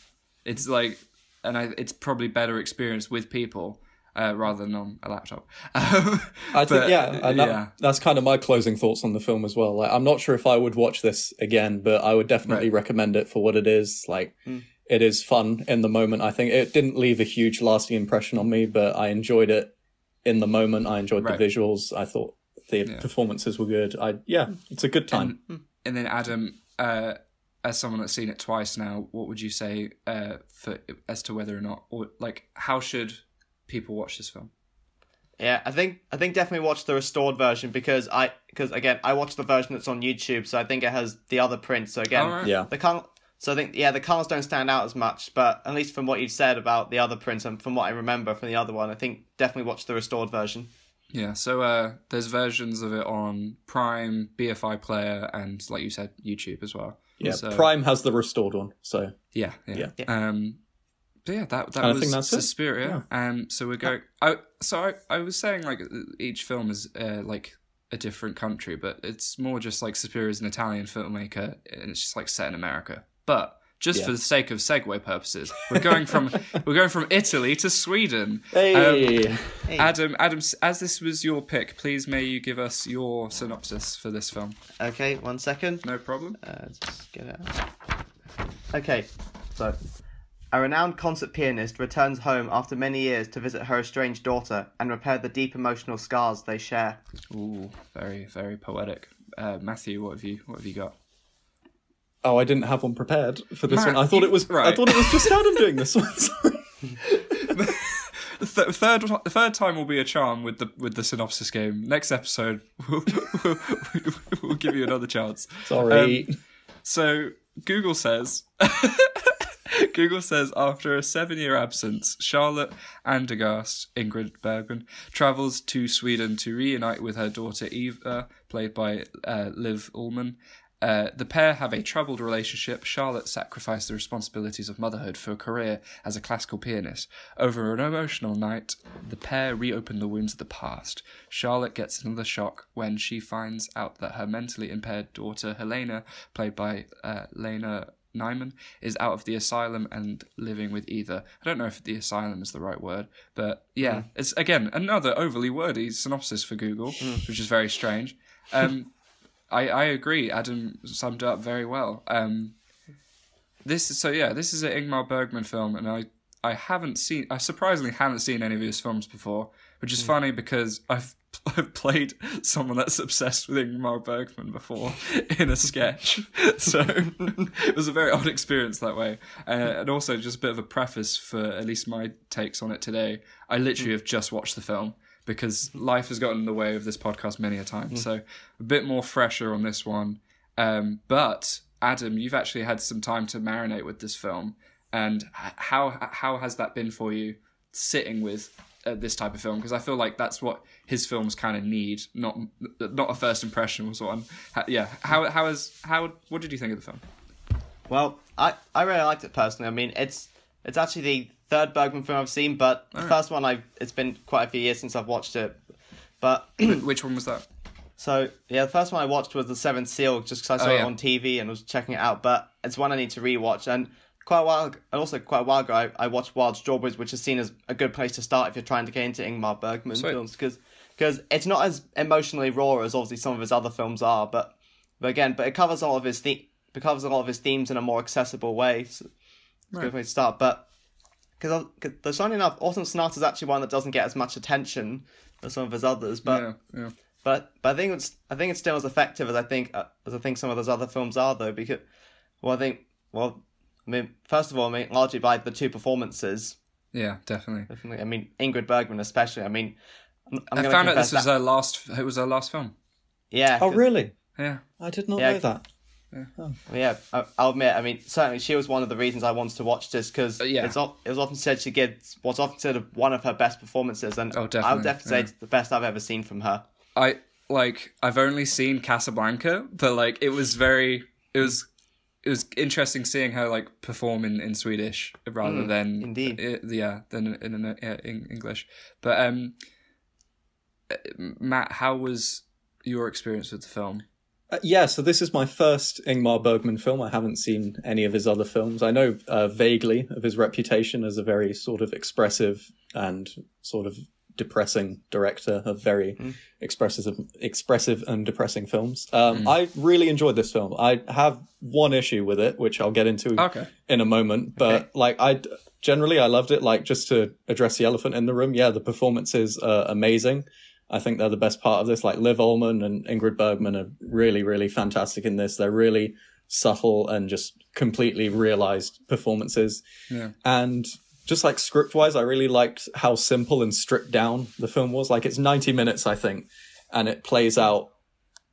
[SPEAKER 1] It's like, and I, it's probably better experience with people. Uh, rather than on a laptop, um,
[SPEAKER 2] I think
[SPEAKER 1] but,
[SPEAKER 2] yeah, and that,
[SPEAKER 1] yeah.
[SPEAKER 2] that's kind of my closing thoughts on the film as well. Like, I'm not sure if I would watch this again, but I would definitely recommend it for what it is. Like, it is fun in the moment. I think it didn't leave a huge lasting impression on me, but I enjoyed it in the moment. I enjoyed
[SPEAKER 1] Right.
[SPEAKER 2] the visuals. I thought the performances were good. I yeah, it's a good time.
[SPEAKER 1] And then Adam, uh, as someone that's seen it twice now, what would you say uh, for as to whether or not, or like, how should people watch this film?
[SPEAKER 3] Yeah, I think I think definitely watch the restored version because I because again I watched the version that's on YouTube, so I think it has the other prints. So again,
[SPEAKER 1] Alright.
[SPEAKER 2] Yeah.
[SPEAKER 3] the col- so I think yeah the cars don't stand out as much, but at least from what you've said about the other prints and from what I remember from the other one, I think definitely watch the restored version.
[SPEAKER 1] Yeah, so uh, there's versions of it on Prime, BFI Player, and like you said, YouTube as well.
[SPEAKER 2] Yeah,
[SPEAKER 1] So-
[SPEAKER 2] Prime has the restored one, so
[SPEAKER 1] Yeah, yeah.
[SPEAKER 2] Yeah.
[SPEAKER 1] Um, but yeah, that that
[SPEAKER 2] And I
[SPEAKER 1] was
[SPEAKER 2] think that's it.
[SPEAKER 1] Suspiria. Um, so we're going. I so I, I was saying like each film is uh, like a different country, but it's more just like Suspiria is an Italian filmmaker, and it's just like set in America. But just
[SPEAKER 2] Yeah.
[SPEAKER 1] for the sake of segue purposes, we're going from we're going from Italy to Sweden.
[SPEAKER 2] hey,
[SPEAKER 1] Um, Adam, Adam, as this was your pick, please may you give us your synopsis for this film.
[SPEAKER 3] Okay, one second.
[SPEAKER 1] No problem.
[SPEAKER 3] Uh, just get it out. Okay, so a renowned concert pianist returns home after many years to visit her estranged daughter and repair the deep emotional scars they share.
[SPEAKER 1] Ooh, very very poetic. Uh, Matthew, what have you what have you got?
[SPEAKER 2] Oh, I didn't have one prepared for this
[SPEAKER 1] Matt,
[SPEAKER 2] one. I thought it was.
[SPEAKER 1] right.
[SPEAKER 2] I thought it was just Adam doing this one. Sorry.
[SPEAKER 1] The th- third the third time will be a charm with the with the synopsis game. Next episode, we'll, we'll, we'll give you another chance.
[SPEAKER 2] Sorry.
[SPEAKER 1] Um, So Google says Google says after a seven year absence, Charlotte Andergast, Ingrid Bergman, travels to Sweden to reunite with her daughter Eva, played by uh, Liv Ullmann. Uh, the pair have a troubled relationship. Charlotte sacrificed the responsibilities of motherhood for a career as a classical pianist. Over an emotional night, the pair reopen the wounds of the past. Charlotte gets another shock when she finds out that her mentally impaired daughter, Helena, played by uh, Lena Nyman, is out of the asylum and living with either. I don't know if the asylum is the right word, but yeah, it's again another overly wordy synopsis for Google, which is very strange. Um, I, I agree. Adam summed it up very well. Um, this is so yeah. This is an Ingmar Bergman film, and I I haven't seen. I surprisingly haven't seen any of his films before, which is funny because I've I've played someone that's obsessed with Ingmar Bergman before in a sketch, so it was a very odd experience that way. Uh, and also, just a bit of a preface for at least my takes on it today. I literally have just watched the film because life has gotten in the way of this podcast many a time. So a bit more fresher on this one. Um, but Adam, you've actually had some time to marinate with this film, and how how has that been for you sitting with uh, this type of film? Because I feel like that's what his films kind of need, not not a first impression or so on. Ha- Yeah, how how is how what did you think of the film?
[SPEAKER 3] Well, I, I really liked it personally. I mean, it's it's actually the third Bergman film I've seen, but the first one I it's been quite a few years since I've watched it. But
[SPEAKER 1] Which one was that?
[SPEAKER 3] so yeah, the first one I watched was The Seventh Seal, just because I oh, saw
[SPEAKER 1] Oh,
[SPEAKER 3] it on TV and was checking it out. But it's one I need to rewatch. And quite a while, and also quite a while ago, I, I watched Wild Strawberries, which is seen as a good place to start if you're trying to get into Ingmar Bergman
[SPEAKER 1] Sweet.
[SPEAKER 3] films, because because it's not as emotionally raw as obviously some of his other films are, but but again, but it covers a lot of his the- it covers a lot of his themes in a more accessible way. So it's a good way to start. But because there's funny enough, Autumn Sonata is actually one that doesn't get as much attention as some of his others, but.
[SPEAKER 1] yeah, yeah.
[SPEAKER 3] But but I think it's I think it's still as effective as I think uh, as I think some of those other films are though because well I think well I mean first of all I mean largely by the two performances
[SPEAKER 1] Yeah, definitely.
[SPEAKER 3] definitely I mean Ingrid Bergman especially I mean I'm, I'm
[SPEAKER 1] I found out
[SPEAKER 3] confess
[SPEAKER 1] this was
[SPEAKER 3] that-
[SPEAKER 1] her last. It was her last film.
[SPEAKER 3] yeah
[SPEAKER 2] oh really?
[SPEAKER 1] Yeah.
[SPEAKER 2] I did not
[SPEAKER 3] Yeah.
[SPEAKER 2] know that.
[SPEAKER 3] Yeah I, I'll admit I mean certainly she was one of the reasons I wanted to watch this because
[SPEAKER 1] Uh, yeah.
[SPEAKER 3] it's o- it was often said she gives what's often considered one of her best performances and
[SPEAKER 1] Oh,
[SPEAKER 3] I
[SPEAKER 1] definitely,
[SPEAKER 3] would definitely say it's the best I've ever seen from her
[SPEAKER 1] I like I've only seen Casablanca, but like it was very it was it was interesting seeing her like perform in, in Swedish rather than
[SPEAKER 3] indeed.
[SPEAKER 1] uh, yeah than in, in, uh, in English. But um, uh, Matt, how was your experience with the film?
[SPEAKER 2] Uh, yeah, so this is my first Ingmar Bergman film. I haven't seen any of his other films. I know uh, vaguely of his reputation as a very sort of expressive and sort of depressing director of very expressive, expressive and depressing films. Um, I really enjoyed this film. I have one issue with it, which I'll get into
[SPEAKER 1] Okay.
[SPEAKER 2] in a moment. But
[SPEAKER 3] Okay.
[SPEAKER 2] like, I generally I loved it. Like, just to address the elephant in the room, yeah, the performances are amazing. I think they're the best part of this. Like Liv Ullmann and Ingrid Bergman are really, really fantastic in this. They're really subtle and just completely realized performances.
[SPEAKER 1] Yeah.
[SPEAKER 2] And just like script wise, I really liked how simple and stripped down the film was. Like it's 90 minutes, I think, and it plays out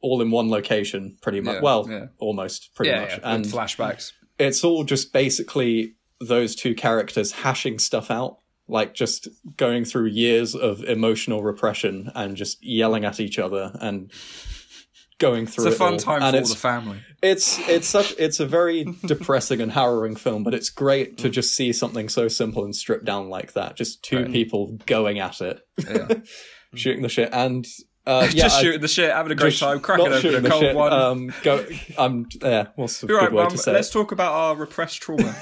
[SPEAKER 2] all in one location pretty much.
[SPEAKER 1] Yeah,
[SPEAKER 2] well,
[SPEAKER 1] yeah.
[SPEAKER 2] almost pretty
[SPEAKER 1] Yeah,
[SPEAKER 2] much.
[SPEAKER 1] yeah,
[SPEAKER 2] And
[SPEAKER 1] with flashbacks.
[SPEAKER 2] it's all just basically those two characters hashing stuff out like just going through years of emotional repression and just yelling at each other and going through
[SPEAKER 1] It's a
[SPEAKER 2] it
[SPEAKER 1] fun
[SPEAKER 2] all.
[SPEAKER 1] time
[SPEAKER 2] and
[SPEAKER 1] for all the family.
[SPEAKER 2] it's it's such it's a very depressing and harrowing film but it's great to just see something so simple and stripped down like that just two
[SPEAKER 1] Right.
[SPEAKER 2] people going at it
[SPEAKER 1] Yeah.
[SPEAKER 2] shooting the shit and uh, yeah,
[SPEAKER 1] just
[SPEAKER 2] I-
[SPEAKER 1] shooting the shit, having a great time, cracking open a
[SPEAKER 2] the
[SPEAKER 1] cold
[SPEAKER 2] shit,
[SPEAKER 1] one.
[SPEAKER 2] um go i'm yeah what's a
[SPEAKER 1] You're
[SPEAKER 2] good
[SPEAKER 1] right,
[SPEAKER 2] way
[SPEAKER 1] Mum.
[SPEAKER 2] to say?
[SPEAKER 1] Let's talk about our repressed trauma.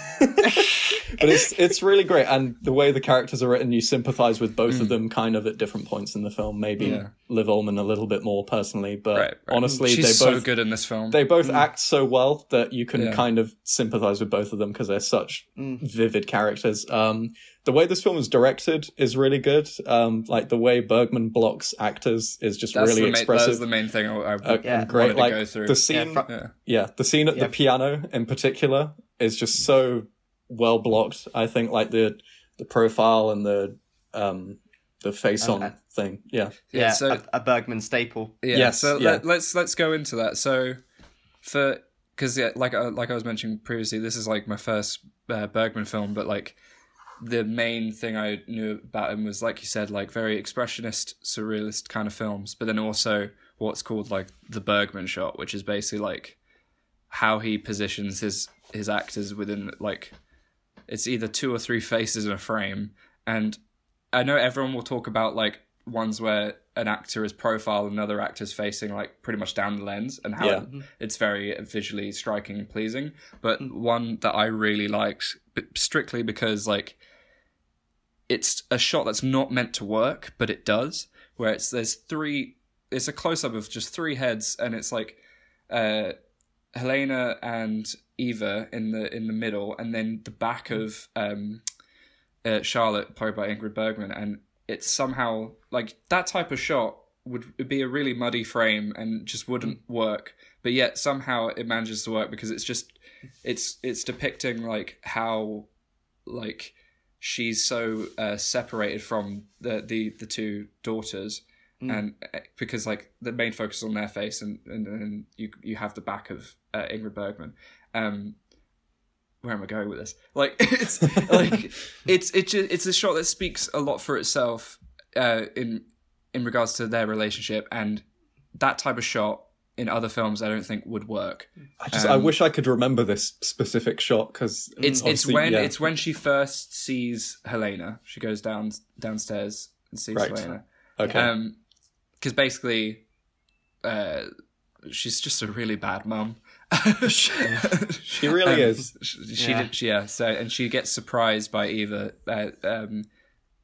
[SPEAKER 2] But it's it's really great and the way the characters are written you sympathize with both
[SPEAKER 1] Mm.
[SPEAKER 2] of them kind of at different points in the film maybe
[SPEAKER 1] Yeah.
[SPEAKER 2] liv ullmann a little bit more personally but
[SPEAKER 1] right, right.
[SPEAKER 2] honestly
[SPEAKER 1] she's
[SPEAKER 2] they
[SPEAKER 1] so
[SPEAKER 2] both
[SPEAKER 1] good in this film.
[SPEAKER 2] they both act so well that you can
[SPEAKER 1] Yeah.
[SPEAKER 2] kind of sympathize with both of them because they're such
[SPEAKER 3] Mm.
[SPEAKER 2] vivid characters um the way this film is directed is really good um like the way bergman blocks actors is just
[SPEAKER 1] that's
[SPEAKER 2] really
[SPEAKER 1] the main,
[SPEAKER 2] expressive
[SPEAKER 1] That's the main thing I, I
[SPEAKER 2] uh,
[SPEAKER 3] Yeah.
[SPEAKER 2] great
[SPEAKER 1] wanted to
[SPEAKER 2] like
[SPEAKER 1] go through.
[SPEAKER 2] the scene
[SPEAKER 3] fr-
[SPEAKER 1] yeah.
[SPEAKER 2] yeah, the scene at
[SPEAKER 3] Yeah.
[SPEAKER 2] the piano in particular is just so well blocked. I think like the the profile and the um the face on
[SPEAKER 3] Uh,
[SPEAKER 2] thing. Yeah.
[SPEAKER 1] Yeah,
[SPEAKER 3] Yeah,
[SPEAKER 1] so-
[SPEAKER 3] a, a Bergman staple.
[SPEAKER 1] Yeah.
[SPEAKER 2] Yes,
[SPEAKER 1] So
[SPEAKER 2] yeah.
[SPEAKER 1] Let, let's let's go into that. So for because yeah, like I- like I was mentioning previously, this is like my first uh, Bergman film, but like the main thing I knew about him was like you said, like very expressionist, surrealist kind of films, but then also what's called like the Bergman shot, which is basically like how he positions his his actors within like it's either two or three faces in a frame. And i know everyone will talk about like ones where an actor is profile and another actor's facing like pretty much down the lens and how
[SPEAKER 2] Yeah.
[SPEAKER 1] it- it's very visually striking and pleasing. But one that i really liked strictly because like it's a shot that's not meant to work but it does where it's there's three it's a close-up of just three heads and it's like uh helena and eva in the in the middle and then the back of um uh, charlotte played by ingrid bergman and it's somehow like that type of shot would be a really muddy frame and just wouldn't work but yet somehow it manages to work because it's just it's it's depicting like how like she's so uh, separated from the the the two daughters and uh, because like the main focus is on their face and and, and you you have the back of uh, Ingrid Bergman um where am I going with this like it's like it's it's ju- it's a shot that speaks a lot for itself uh in in regards to their relationship and that type of shot in other films I don't think would work
[SPEAKER 2] I just I wish I could remember this specific shot because
[SPEAKER 1] it's it's when it's when she first sees Helena. She goes down downstairs and sees
[SPEAKER 2] Right.
[SPEAKER 1] Helena.
[SPEAKER 2] okay.
[SPEAKER 1] Um, because basically, uh, she's just a really bad mum.
[SPEAKER 2] she really is.
[SPEAKER 1] She, she
[SPEAKER 3] Yeah.
[SPEAKER 1] did, she, yeah. So and she gets surprised by Eva uh, um,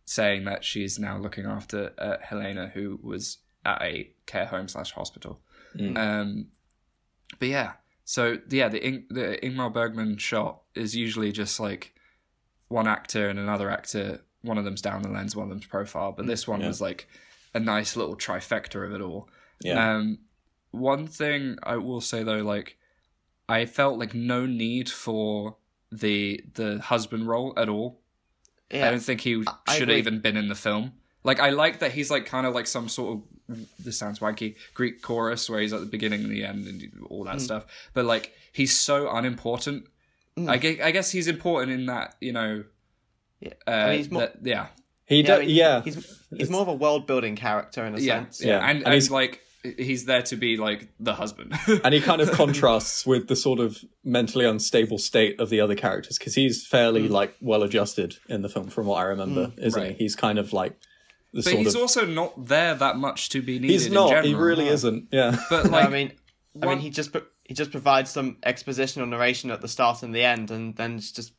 [SPEAKER 1] saying that she's now looking after uh, Helena, who was at a care home slash hospital.
[SPEAKER 2] Mm.
[SPEAKER 1] Um, but yeah, so yeah, the In- the Ingmar Bergman shot is usually just like one actor and another actor. One of them's down the lens, one of them's profile. But this one
[SPEAKER 2] Yeah.
[SPEAKER 1] was like a nice little trifecta of it all.
[SPEAKER 2] Yeah.
[SPEAKER 1] Um, one thing I will say though, like I felt like no need for the the husband role at all. I don't think he
[SPEAKER 3] I
[SPEAKER 1] should have even been in the film. Like I like that he's like kind of like some sort of this sounds wanky Greek chorus where he's at the beginning and the end and all that stuff. But like he's so unimportant. I guess, I guess he's important in that you know.
[SPEAKER 3] Yeah.
[SPEAKER 1] Uh,
[SPEAKER 3] I mean, he's more-
[SPEAKER 1] that- yeah,
[SPEAKER 2] he
[SPEAKER 3] yeah, I
[SPEAKER 2] does.
[SPEAKER 3] mean,
[SPEAKER 2] yeah.
[SPEAKER 3] he's he's more of a world building character in a
[SPEAKER 1] yeah,
[SPEAKER 3] sense.
[SPEAKER 1] yeah,
[SPEAKER 2] Yeah.
[SPEAKER 1] and,
[SPEAKER 2] And
[SPEAKER 1] and,
[SPEAKER 2] he's-
[SPEAKER 1] like he's there to be like the husband.
[SPEAKER 2] and he kind of contrasts with the sort of mentally unstable state of the other characters because he's fairly like well adjusted in the film from what i remember isn't
[SPEAKER 1] Right.
[SPEAKER 2] he he's kind of like the
[SPEAKER 1] but
[SPEAKER 2] sort
[SPEAKER 1] he's
[SPEAKER 2] of
[SPEAKER 1] also not there that much to be needed.
[SPEAKER 2] he's
[SPEAKER 1] in
[SPEAKER 2] not
[SPEAKER 1] general.
[SPEAKER 2] he really isn't yeah
[SPEAKER 1] But
[SPEAKER 3] No, I mean, I
[SPEAKER 1] one-
[SPEAKER 3] mean, he just he just provides some expositional narration at the start and the end, and then it's just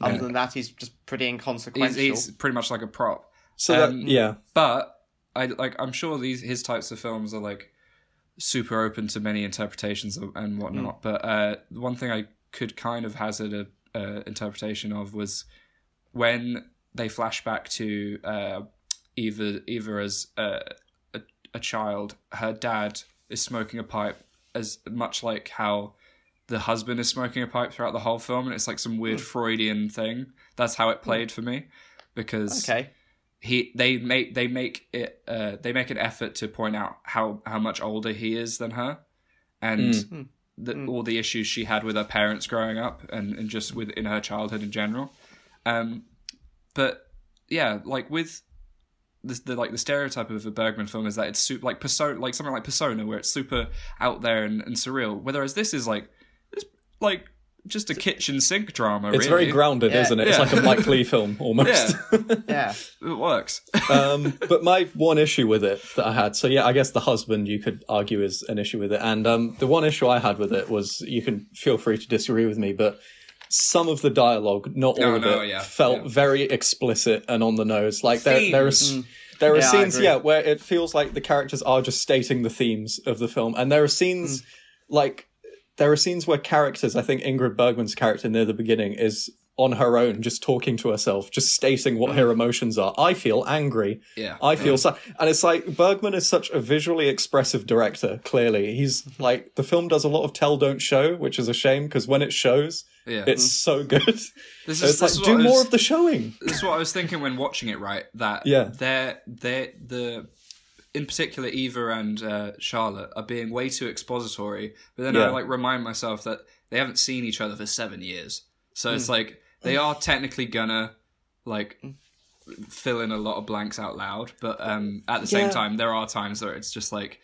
[SPEAKER 3] other than that, he's just pretty
[SPEAKER 1] he's,
[SPEAKER 3] inconsequential.
[SPEAKER 1] he's pretty much like a prop.
[SPEAKER 2] so
[SPEAKER 1] Um,
[SPEAKER 2] that yeah
[SPEAKER 1] But I like I'm sure these his types of films are like super open to many interpretations and- and whatnot. But uh, one thing I could kind of hazard a uh, interpretation of was when they flash back to uh, Eva Eva as uh, a, a child, her dad is smoking a pipe as much like how the husband is smoking a pipe throughout the whole film, and it's like some weird Freudian thing. That's how it played for me because
[SPEAKER 3] okay.
[SPEAKER 1] He they make they make it uh, they make an effort to point out how how much older he is than her. And
[SPEAKER 2] Mm.
[SPEAKER 1] the, all the issues she had with her parents growing up and, and just with in her childhood in general. Um but yeah like with the, the like the stereotype of a Bergman film is that it's super like persona like something like persona where it's super out there and, and surreal. Whereas this is like it's like just a kitchen sink drama
[SPEAKER 2] it's
[SPEAKER 1] really.
[SPEAKER 2] very grounded
[SPEAKER 3] Yeah.
[SPEAKER 2] isn't it? It's like a mike leigh film almost.
[SPEAKER 3] Yeah.
[SPEAKER 1] it works.
[SPEAKER 2] Um, but my one issue with it that I had, so yeah, I guess the husband you could argue is an issue with it, and um, the one issue I had with it was you can feel free to disagree with me, but some of the dialogue, not all
[SPEAKER 1] No,
[SPEAKER 2] of
[SPEAKER 1] no,
[SPEAKER 2] it,
[SPEAKER 1] yeah,
[SPEAKER 2] felt
[SPEAKER 1] yeah.
[SPEAKER 2] very explicit and on the nose. Like there, there are there are
[SPEAKER 3] Yeah,
[SPEAKER 2] scenes, yeah, where it feels like the characters are just stating the themes of the film, and there are scenes like there are scenes where characters, I think Ingrid Bergman's character near the beginning is on her own, just talking to herself, just stating what her mm. emotions are. I feel angry.
[SPEAKER 1] Yeah.
[SPEAKER 2] I feel sad. And it's like Bergman is such a visually expressive director, clearly. He's like, the film does a lot of tell, don't show, which is a shame because when it shows,
[SPEAKER 1] Yeah.
[SPEAKER 2] it's mm. so good.
[SPEAKER 1] This
[SPEAKER 2] it's
[SPEAKER 1] is,
[SPEAKER 2] like,
[SPEAKER 1] this is
[SPEAKER 2] do
[SPEAKER 1] I
[SPEAKER 2] more of the showing.
[SPEAKER 1] This is what I was thinking when watching it. Right, that
[SPEAKER 2] Yeah.
[SPEAKER 1] they're they're, the in particular Eva and uh, Charlotte are being way too expository. But then I like remind myself that they haven't seen each other for seven years, so
[SPEAKER 2] Hmm.
[SPEAKER 1] it's like they are technically gonna like fill in a lot of blanks out loud. But um, at the same
[SPEAKER 2] Yeah.
[SPEAKER 1] time, there are times where it's just like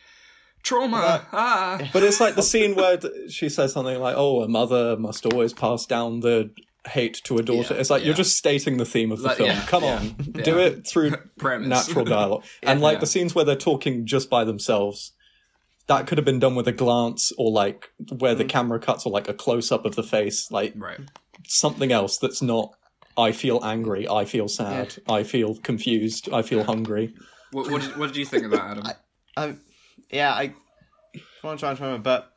[SPEAKER 1] trauma. ah,
[SPEAKER 2] But it's like the scene where she says something like, "Oh, a mother must always pass down the hate to a daughter."
[SPEAKER 1] Yeah,
[SPEAKER 2] it's like you're just stating the theme of the
[SPEAKER 1] Like,
[SPEAKER 2] film.
[SPEAKER 1] yeah,
[SPEAKER 2] Come
[SPEAKER 1] yeah,
[SPEAKER 2] on,
[SPEAKER 1] yeah.
[SPEAKER 2] do it through natural dialogue. and like
[SPEAKER 1] yeah.
[SPEAKER 2] the scenes where they're talking just by themselves, that could have been done with a glance or like where the camera cuts or like a close up of the face, like
[SPEAKER 1] right.
[SPEAKER 2] something else that's not. I feel angry. I feel sad. I feel confused. I feel hungry.
[SPEAKER 1] What, what, did, what did you think of that, Adam?
[SPEAKER 3] Um, yeah, I. I'm trying to remember, but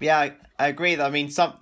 [SPEAKER 3] yeah, I, I agree that I mean some.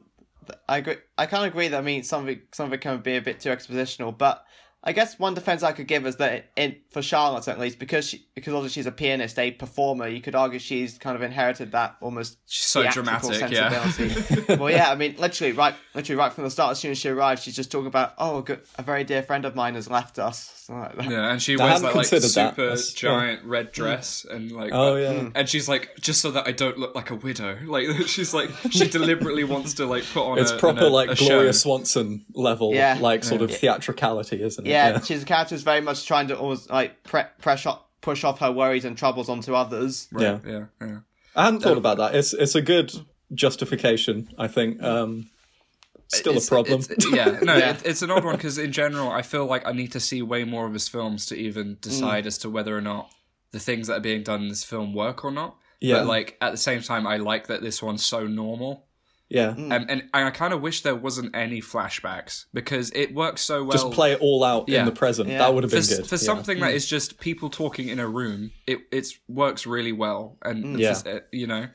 [SPEAKER 3] I agree. I of agree that I mean some of it, some of it can be a bit too expositional, but I guess one defense I could give is that in for Charlotte at least because she because obviously she's a pianist, a performer. You could argue she's kind of inherited that almost
[SPEAKER 1] She's so
[SPEAKER 3] theatrical
[SPEAKER 1] dramatic, yeah.
[SPEAKER 3] well, yeah, I mean, literally, right, literally, right from the start, as soon as she arrives, she's just talking about, oh, a, good, a very dear friend of mine has left us. like that.
[SPEAKER 1] Yeah, and she
[SPEAKER 2] I
[SPEAKER 1] wears that like
[SPEAKER 2] considered that.
[SPEAKER 1] super
[SPEAKER 2] That's-
[SPEAKER 1] giant red mm. dress and like
[SPEAKER 2] Oh
[SPEAKER 1] that-
[SPEAKER 2] yeah. Mm.
[SPEAKER 1] and she's like just so that I don't look like a widow. Like she's like she deliberately wants to like put on
[SPEAKER 2] It's
[SPEAKER 1] a,
[SPEAKER 2] proper
[SPEAKER 1] a,
[SPEAKER 2] like
[SPEAKER 1] a
[SPEAKER 2] Gloria
[SPEAKER 1] show.
[SPEAKER 2] Swanson level,
[SPEAKER 3] Yeah.
[SPEAKER 2] like sort of theatricality, isn't it?
[SPEAKER 3] Yeah, she's a character who's very much trying to always like pre- press off, push off her worries and troubles onto others.
[SPEAKER 2] yeah.
[SPEAKER 1] Yeah, yeah.
[SPEAKER 2] I hadn't thought about that. It's it's a good justification. I think. Um, still
[SPEAKER 1] It's-
[SPEAKER 2] a problem.
[SPEAKER 1] it's- yeah, no,
[SPEAKER 3] Yeah.
[SPEAKER 1] It, it's an odd one because in general, I feel like I need to see way more of his films to even decide as to whether or not the things that are being done in this film work or not.
[SPEAKER 2] Yeah.
[SPEAKER 1] But like at the same time, I like that this one's so normal.
[SPEAKER 2] Yeah.
[SPEAKER 1] Um, and I kind of wish there wasn't any flashbacks because it works so well.
[SPEAKER 2] Just play it all out
[SPEAKER 1] Yeah.
[SPEAKER 2] in the present.
[SPEAKER 3] Yeah.
[SPEAKER 2] That would have
[SPEAKER 1] for,
[SPEAKER 2] been good.
[SPEAKER 1] for
[SPEAKER 2] yeah.
[SPEAKER 1] something that is just people talking in a room it it's works really well and
[SPEAKER 2] Yeah.
[SPEAKER 1] it's, uh, you know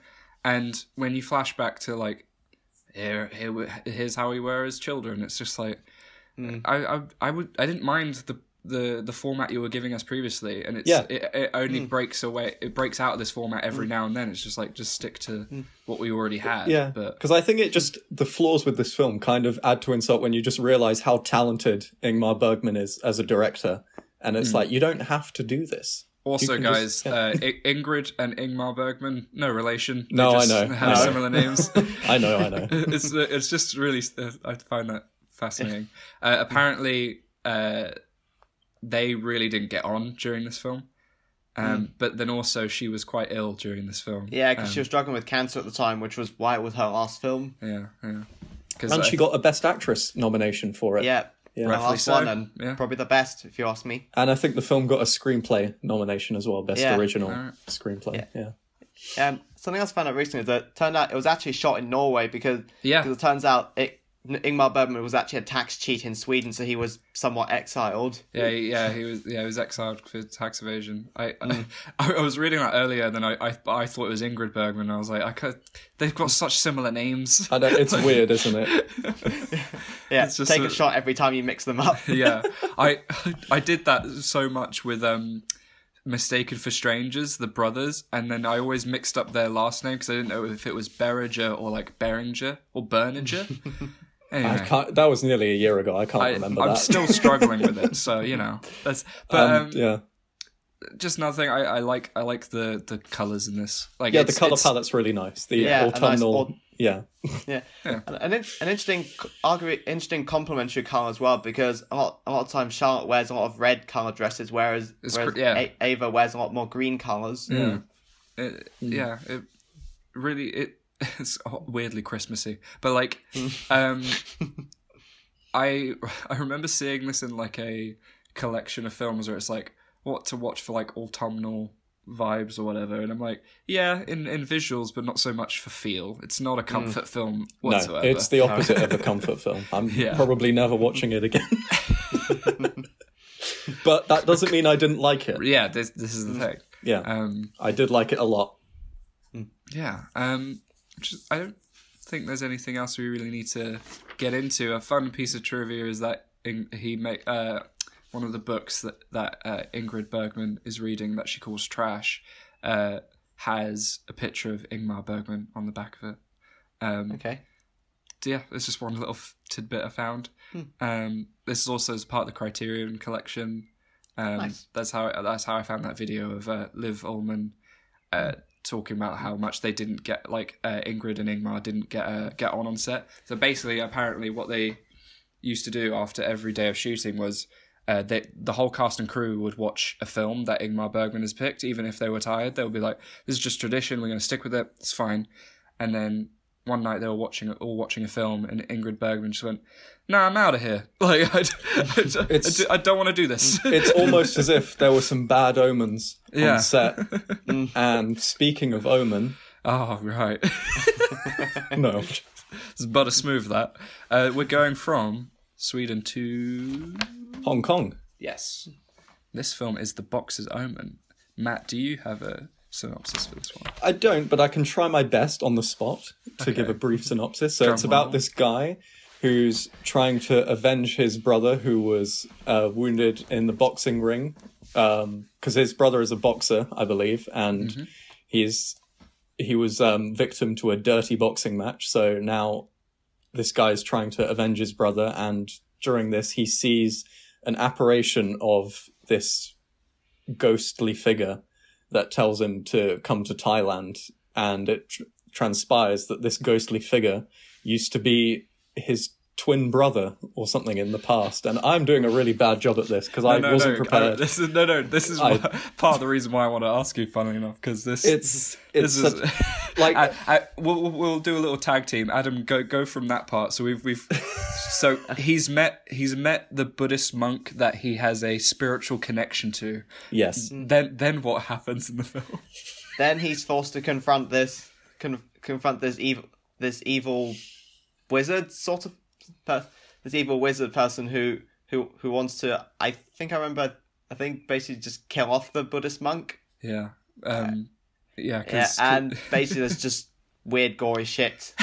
[SPEAKER 1] and when you flash back to like here here here's how we were as children it's just like
[SPEAKER 2] Hmm.
[SPEAKER 1] I, I i would i didn't mind the the the format you were giving us previously and it's
[SPEAKER 2] Yeah.
[SPEAKER 1] it, it
[SPEAKER 2] Hmm.
[SPEAKER 1] only breaks away it breaks out of this format every now and then it's just like just stick to what we already had
[SPEAKER 2] Yeah, because I think it just the flaws with this film kind of add to insult when you just realize how talented Ingmar Bergman is as a director, and
[SPEAKER 1] Hmm.
[SPEAKER 2] it's like you don't have to do this.
[SPEAKER 1] Also, guys,
[SPEAKER 2] just- yeah.
[SPEAKER 1] uh, I- Ingrid and Ingmar Bergman, no relation. They
[SPEAKER 2] No, I know.
[SPEAKER 1] Have
[SPEAKER 2] No.
[SPEAKER 1] similar names.
[SPEAKER 2] I know, I know.
[SPEAKER 1] it's uh, it's just really uh, I find that fascinating. Uh, apparently, uh, they really didn't get on during this film, Um, But then also she was quite ill during this film.
[SPEAKER 3] Yeah, because
[SPEAKER 1] Um,
[SPEAKER 3] she was struggling with cancer at the time, which was why it was her last film.
[SPEAKER 1] Yeah, yeah. Because
[SPEAKER 2] And she got a Best Actress nomination for it.
[SPEAKER 3] Yeah,
[SPEAKER 2] Yeah.
[SPEAKER 3] her
[SPEAKER 1] Rightfully
[SPEAKER 3] last
[SPEAKER 1] so,
[SPEAKER 3] one, and
[SPEAKER 1] yeah.
[SPEAKER 3] probably the best, if you ask me.
[SPEAKER 2] And I think the film got a screenplay nomination as well, Best
[SPEAKER 3] Yeah.
[SPEAKER 2] Original
[SPEAKER 1] Alright.
[SPEAKER 2] Screenplay. Yeah.
[SPEAKER 3] Um, something else I found out recently is that it turned out it was actually shot in Norway because
[SPEAKER 1] Yeah.
[SPEAKER 3] because it turns out it Ingmar Bergman was actually a tax cheat in Sweden, so he was somewhat exiled.
[SPEAKER 1] Yeah, he- yeah, he was. Yeah, he was exiled for tax evasion. I,
[SPEAKER 3] Mm.
[SPEAKER 1] I, I was reading that earlier, and then I, I, I thought it was Ingrid Bergman. I was like, I could. They've got such similar names.
[SPEAKER 2] I know, it's weird, isn't it?
[SPEAKER 3] Yeah,
[SPEAKER 1] It's just
[SPEAKER 3] take a,
[SPEAKER 1] a-
[SPEAKER 3] shot every time you mix them up.
[SPEAKER 1] yeah, I, I did that so much with um, Mistaken for Strangers, the brothers, and then I always mixed up their last name because I didn't know if it was Beringer or like Beringer or Berninger.
[SPEAKER 2] I can't, that was nearly a year ago. I can't
[SPEAKER 1] I,
[SPEAKER 2] remember
[SPEAKER 1] I'm
[SPEAKER 2] that.
[SPEAKER 1] still struggling with it, so you know. That's but
[SPEAKER 2] Um,
[SPEAKER 1] um,
[SPEAKER 2] yeah,
[SPEAKER 1] just another thing. I, I like I like the the colors in this. Like
[SPEAKER 2] yeah. The color palette's really nice. The
[SPEAKER 3] Yeah, a nice
[SPEAKER 2] autumnal. yeah,
[SPEAKER 3] Yeah,
[SPEAKER 1] Yeah.
[SPEAKER 3] An, an, interesting, argu- interesting complementary color as well because a lot, a lot of times Charlotte wears a lot of red color dresses, whereas,
[SPEAKER 1] It's
[SPEAKER 3] whereas
[SPEAKER 1] cr- yeah.
[SPEAKER 3] A- Ava wears a lot more green colors.
[SPEAKER 1] Yeah, it, yeah. It really it it's weirdly Christmassy, but like, um, I I remember seeing this in like a collection of films where it's like what to watch for like autumnal vibes or whatever, and I'm like, yeah, in in visuals, but not so much for feel. It's not a comfort film
[SPEAKER 2] no, it's the opposite of a comfort film. I'm
[SPEAKER 1] Yeah.
[SPEAKER 2] probably never watching it again. but that doesn't mean I didn't like it.
[SPEAKER 1] yeah. This this is the
[SPEAKER 2] Mm.
[SPEAKER 1] thing.
[SPEAKER 2] Yeah,
[SPEAKER 1] Um,
[SPEAKER 2] I did like it a lot.
[SPEAKER 1] Yeah. Um, just, I don't think there's anything else we really need to get into. A fun piece of trivia is that he make uh, one of the books that that uh, Ingrid Bergman is reading that she calls trash uh, has a picture of Ingmar Bergman on the back of it. Um,
[SPEAKER 3] Okay.
[SPEAKER 1] yeah, it's just one little f- tidbit I found. Um, this is also as part of the Criterion collection. Um,
[SPEAKER 3] Nice.
[SPEAKER 1] That's how that's how I found that video of uh, Liv Ullmann uh, talking about how much they didn't get, like uh, Ingrid and Ingmar didn't get uh, get on on set. So basically, apparently, what they used to do after every day of shooting was. Uh, the whole cast and crew would watch a film that Ingmar Bergman has picked, even if they were tired. They would be like, "This is just tradition. We're going to stick with it. It's fine." And then one night they were watching all watching a film, and Ingrid Bergman just went, "Nah, I'm out of here. Like, I, I,
[SPEAKER 2] It's-
[SPEAKER 1] I, don't want to do this."
[SPEAKER 2] It's almost as if there were some bad omens
[SPEAKER 1] Yeah.
[SPEAKER 2] on set. and speaking of omen,
[SPEAKER 1] oh, right.
[SPEAKER 2] no,
[SPEAKER 1] it's butter smooth that. Uh, we're going from Sweden to
[SPEAKER 2] Hong Kong.
[SPEAKER 1] yes. This film is The Boxer's Omen. Matt, do you have a synopsis for this one?
[SPEAKER 2] I don't, but I can try my best on the spot to give a brief synopsis. So
[SPEAKER 1] Drum
[SPEAKER 2] it's about
[SPEAKER 1] roll.
[SPEAKER 2] this guy who's trying to avenge his brother who was uh, wounded in the boxing ring because his brother is a boxer, I believe, and
[SPEAKER 1] Mm-hmm.
[SPEAKER 2] he's he was um, victim to a dirty boxing match. So now this guy's trying to avenge his brother, and during this, he sees an apparition of this ghostly figure that tells him to come to Thailand, and it tr- transpires that this ghostly figure used to be his twin brother or something in the past. And I'm doing a really bad job at this because I
[SPEAKER 1] no,
[SPEAKER 2] wasn't
[SPEAKER 1] no,
[SPEAKER 2] prepared.
[SPEAKER 1] uh, this is no, no. This is
[SPEAKER 2] I-
[SPEAKER 1] why- part of the reason why I want to ask you. Funnily enough, because this
[SPEAKER 2] it's it's
[SPEAKER 1] this is
[SPEAKER 2] such- like
[SPEAKER 1] I, I, we'll, we'll- we'll do a little tag team. Adam, go go from that part. So we've we've so he's met he's met the Buddhist monk that he has a spiritual connection to.
[SPEAKER 2] yes,
[SPEAKER 1] Then then what happens in the film?
[SPEAKER 3] Then he's forced to confront this con- confront this evil this evil wizard sort of per- this evil wizard person who who who wants to I think I remember I think basically just kill off the Buddhist monk.
[SPEAKER 1] Yeah, um, yeah,
[SPEAKER 3] Yeah,
[SPEAKER 1] 'cause-
[SPEAKER 3] and basically there's just weird gory shit.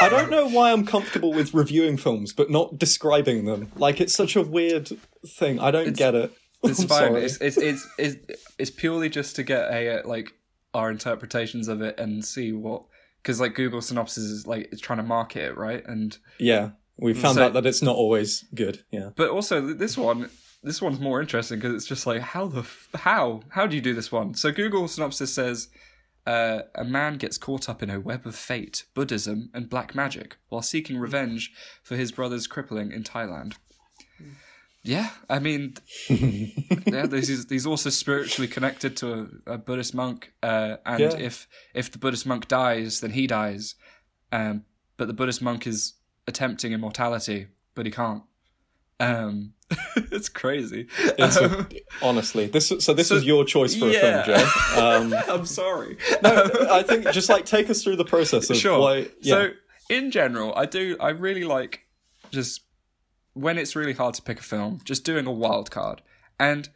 [SPEAKER 2] I don't know why I'm comfortable with reviewing films but not describing them. Like it's such a weird thing. I don't get it.
[SPEAKER 1] it's
[SPEAKER 2] I'm
[SPEAKER 1] fine. It's, it's it's it's it's purely just to get a like our interpretations of it and see what because like Google Synopsis is like it's trying to market it right and
[SPEAKER 2] Yeah, we found
[SPEAKER 1] So-
[SPEAKER 2] out that it's not always good. Yeah.
[SPEAKER 1] But also this one, this one's more interesting because it's just like how the f- how how do you do this one? So Google synopsis says. Uh, a man gets caught up in a web of fate, Buddhism, and black magic while seeking revenge for his brother's crippling in Thailand. Yeah, I mean, yeah, he's, he's also spiritually connected to a, a Buddhist monk, uh, and
[SPEAKER 2] Yeah.
[SPEAKER 1] if if the Buddhist monk dies, then he dies. Um, but the Buddhist monk is attempting immortality, but he can't. Um, it's crazy.
[SPEAKER 2] It's a, honestly, this so this was your choice for
[SPEAKER 1] yeah.
[SPEAKER 2] a film, Joe. Um,
[SPEAKER 1] I'm sorry.
[SPEAKER 2] no, I think just like take us through the process of
[SPEAKER 1] sure.
[SPEAKER 2] why. Yeah.
[SPEAKER 1] So in general, I do. I really like just when it's really hard to pick a film, just doing a wild card. And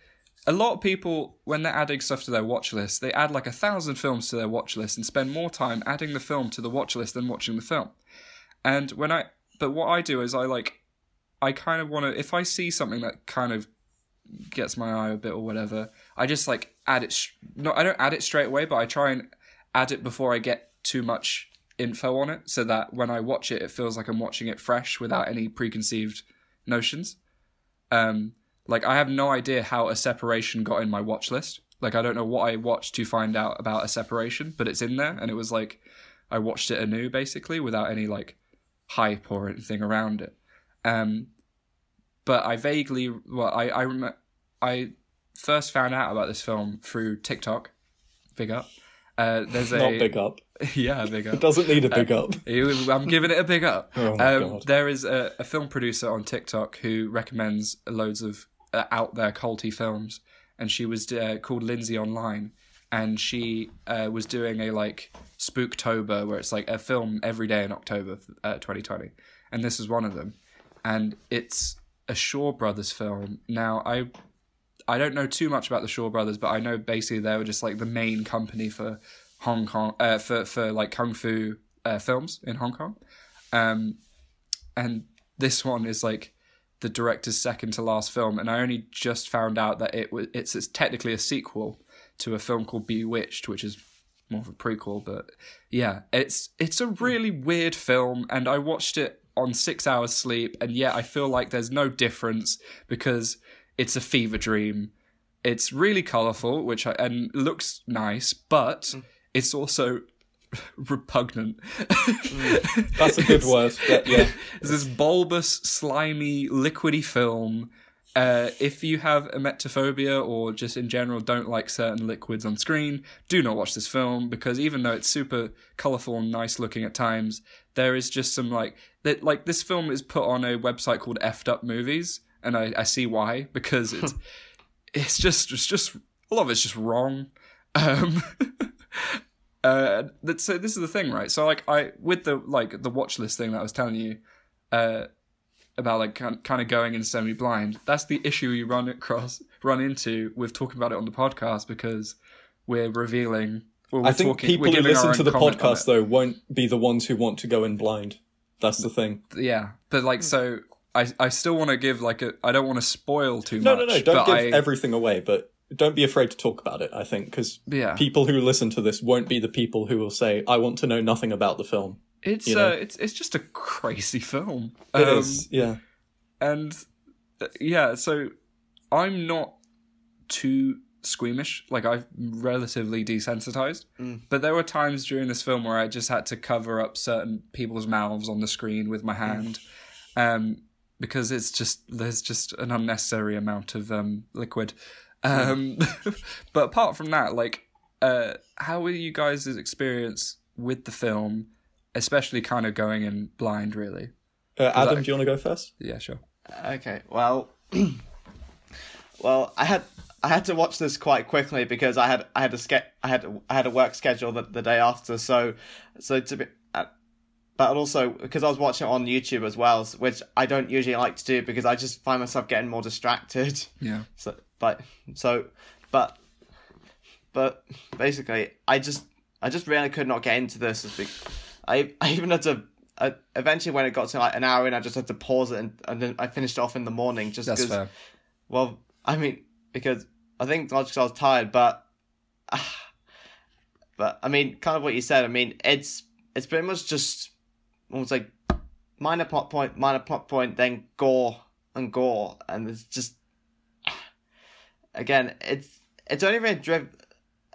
[SPEAKER 1] a lot of people, when they're adding stuff to their watch list, they add like a thousand films to their watch list and spend more time adding the film to the watch list than watching the film. And when I, but what I do is I like, I kind of want to. If I see something that kind of gets my eye a bit or whatever, I just like add it. Sh- no, I don't add it straight away, but I try and add it before I get too much info on it, so that when I watch it, it feels like I'm watching it fresh without any preconceived notions. Um, like I have no idea how a separation got in my watch list. Like I don't know what I watched to find out about a separation, but it's in there, and it was like I watched it anew basically without any like hype or anything around it. Um, but I vaguely, well, I I rem- I first found out about this film through TikTok. Big up. Uh, there's a
[SPEAKER 2] not big up.
[SPEAKER 1] yeah, big up.
[SPEAKER 2] It doesn't need a big up.
[SPEAKER 1] I'm giving it a big up.
[SPEAKER 2] Oh my
[SPEAKER 1] um,
[SPEAKER 2] God.
[SPEAKER 1] There is a, a film producer on TikTok who recommends loads of uh, out there culty films, and she was uh, called Lindsay Online, and she uh, was doing a like Spooktober where it's like a film every day in October, uh, 2020, and this is one of them, and it's a Shaw Brothers film. Now I I don't know too much about the Shaw Brothers, but I know basically they were just like the main company for Hong Kong, uh, for for like kung fu uh, films in Hong Kong, um, and this one is like the director's second to last film, and I only just found out that it was it's, it's technically a sequel to a film called Bewitched, which is more of a prequel, but yeah, it's it's a really weird film, and I watched it on six hours sleep, and yet I feel like there's no difference because it's a fever dream. It's really colourful, which I, and looks nice, but it's also repugnant.
[SPEAKER 2] That's a good word. but yeah.
[SPEAKER 1] It's this bulbous, slimy, liquidy film. Uh, if you have emetophobia or just in general don't like certain liquids on screen, do not watch this film because even though it's super colorful and nice looking at times, there is just some like that. Like this film is put on a website called Effed Up Movies, and I, I see why because it's it's just it's just a lot of it's just wrong. Um, uh, that, so this is the thing, right? So like I with the like the watch list thing that I was telling you, uh, about like kind kind of going in semi blind. That's the issue you run across run into with talking about it on the podcast because we're revealing. Well, we're
[SPEAKER 2] I think
[SPEAKER 1] talking, we're
[SPEAKER 2] people who listen to the podcast though won't be the ones who want to go in blind. That's the thing.
[SPEAKER 1] yeah, but like so. I, I still want to give like a I don't want to spoil too
[SPEAKER 2] No,
[SPEAKER 1] much.
[SPEAKER 2] no, no. No.
[SPEAKER 1] Don't
[SPEAKER 2] give
[SPEAKER 1] I,
[SPEAKER 2] everything away, but don't be afraid to talk about it. I think because
[SPEAKER 1] Yeah.
[SPEAKER 2] people who listen to this won't be the people who will say, "I want to know nothing about the film."
[SPEAKER 1] It's
[SPEAKER 2] you know?
[SPEAKER 1] uh, it's it's just a crazy film.
[SPEAKER 2] It
[SPEAKER 1] Um,
[SPEAKER 2] is, yeah.
[SPEAKER 1] and uh, yeah, so I'm not too squeamish. Like I'm relatively desensitized, but there were times during this film where I just had to cover up certain people's mouths on the screen with my hand, um, because it's just there's just an unnecessary amount of um, liquid. Um, but apart from that, like, uh, how were you guys' experience with the film, especially kind of going in blind, really?
[SPEAKER 2] Uh, Adam,
[SPEAKER 1] that-
[SPEAKER 2] do you want to go first?
[SPEAKER 1] Yeah, sure.
[SPEAKER 3] Okay, well, well, I had I had to watch this quite quickly because I had I had a ske- I had I had a work schedule the, the day after, so so to be, but also because I was watching it on YouTube as well, which I don't usually like to do because I just find myself getting more distracted.
[SPEAKER 1] Yeah.
[SPEAKER 3] So, but so, but, but basically, I just, I just really could not get into this. As big, I, I even had to. I, eventually, when it got to like an hour in, I just had to pause it, and, and then I finished off in the morning. Just
[SPEAKER 1] That's fair.
[SPEAKER 3] Well, I mean, because I think not just I was tired, but, but I mean, kind of what you said. I mean, it's it's pretty much just almost like minor plot point, minor plot point, then gore and gore, and it's just again, it's it's only really driven.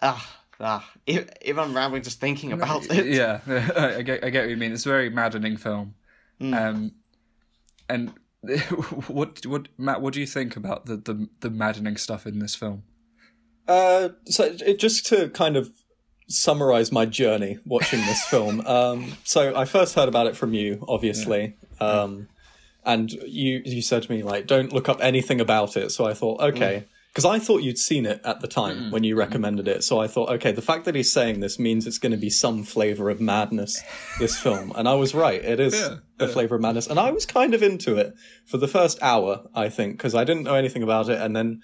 [SPEAKER 3] Ah, ah, even even I'm rambling just thinking about it.
[SPEAKER 1] Yeah, I get, I get what you mean. It's a very maddening film,
[SPEAKER 3] Mm.
[SPEAKER 1] um, and what what Matt? What do you think about the the, the maddening stuff in this film?
[SPEAKER 2] Uh, so it, just to kind of summarize my journey watching this film. Um, so I first heard about it from you, obviously. Um, and you you said to me like, don't look up anything about it. So I thought, okay, because I thought you'd seen it at the time when you recommended it. So I thought, okay, the fact that he's saying this means it's going to be some flavor of madness. This film, and I was right. It is
[SPEAKER 1] Yeah,
[SPEAKER 2] a flavor of madness, and I was kind of into it for the first hour. I think because I didn't know anything about it, and then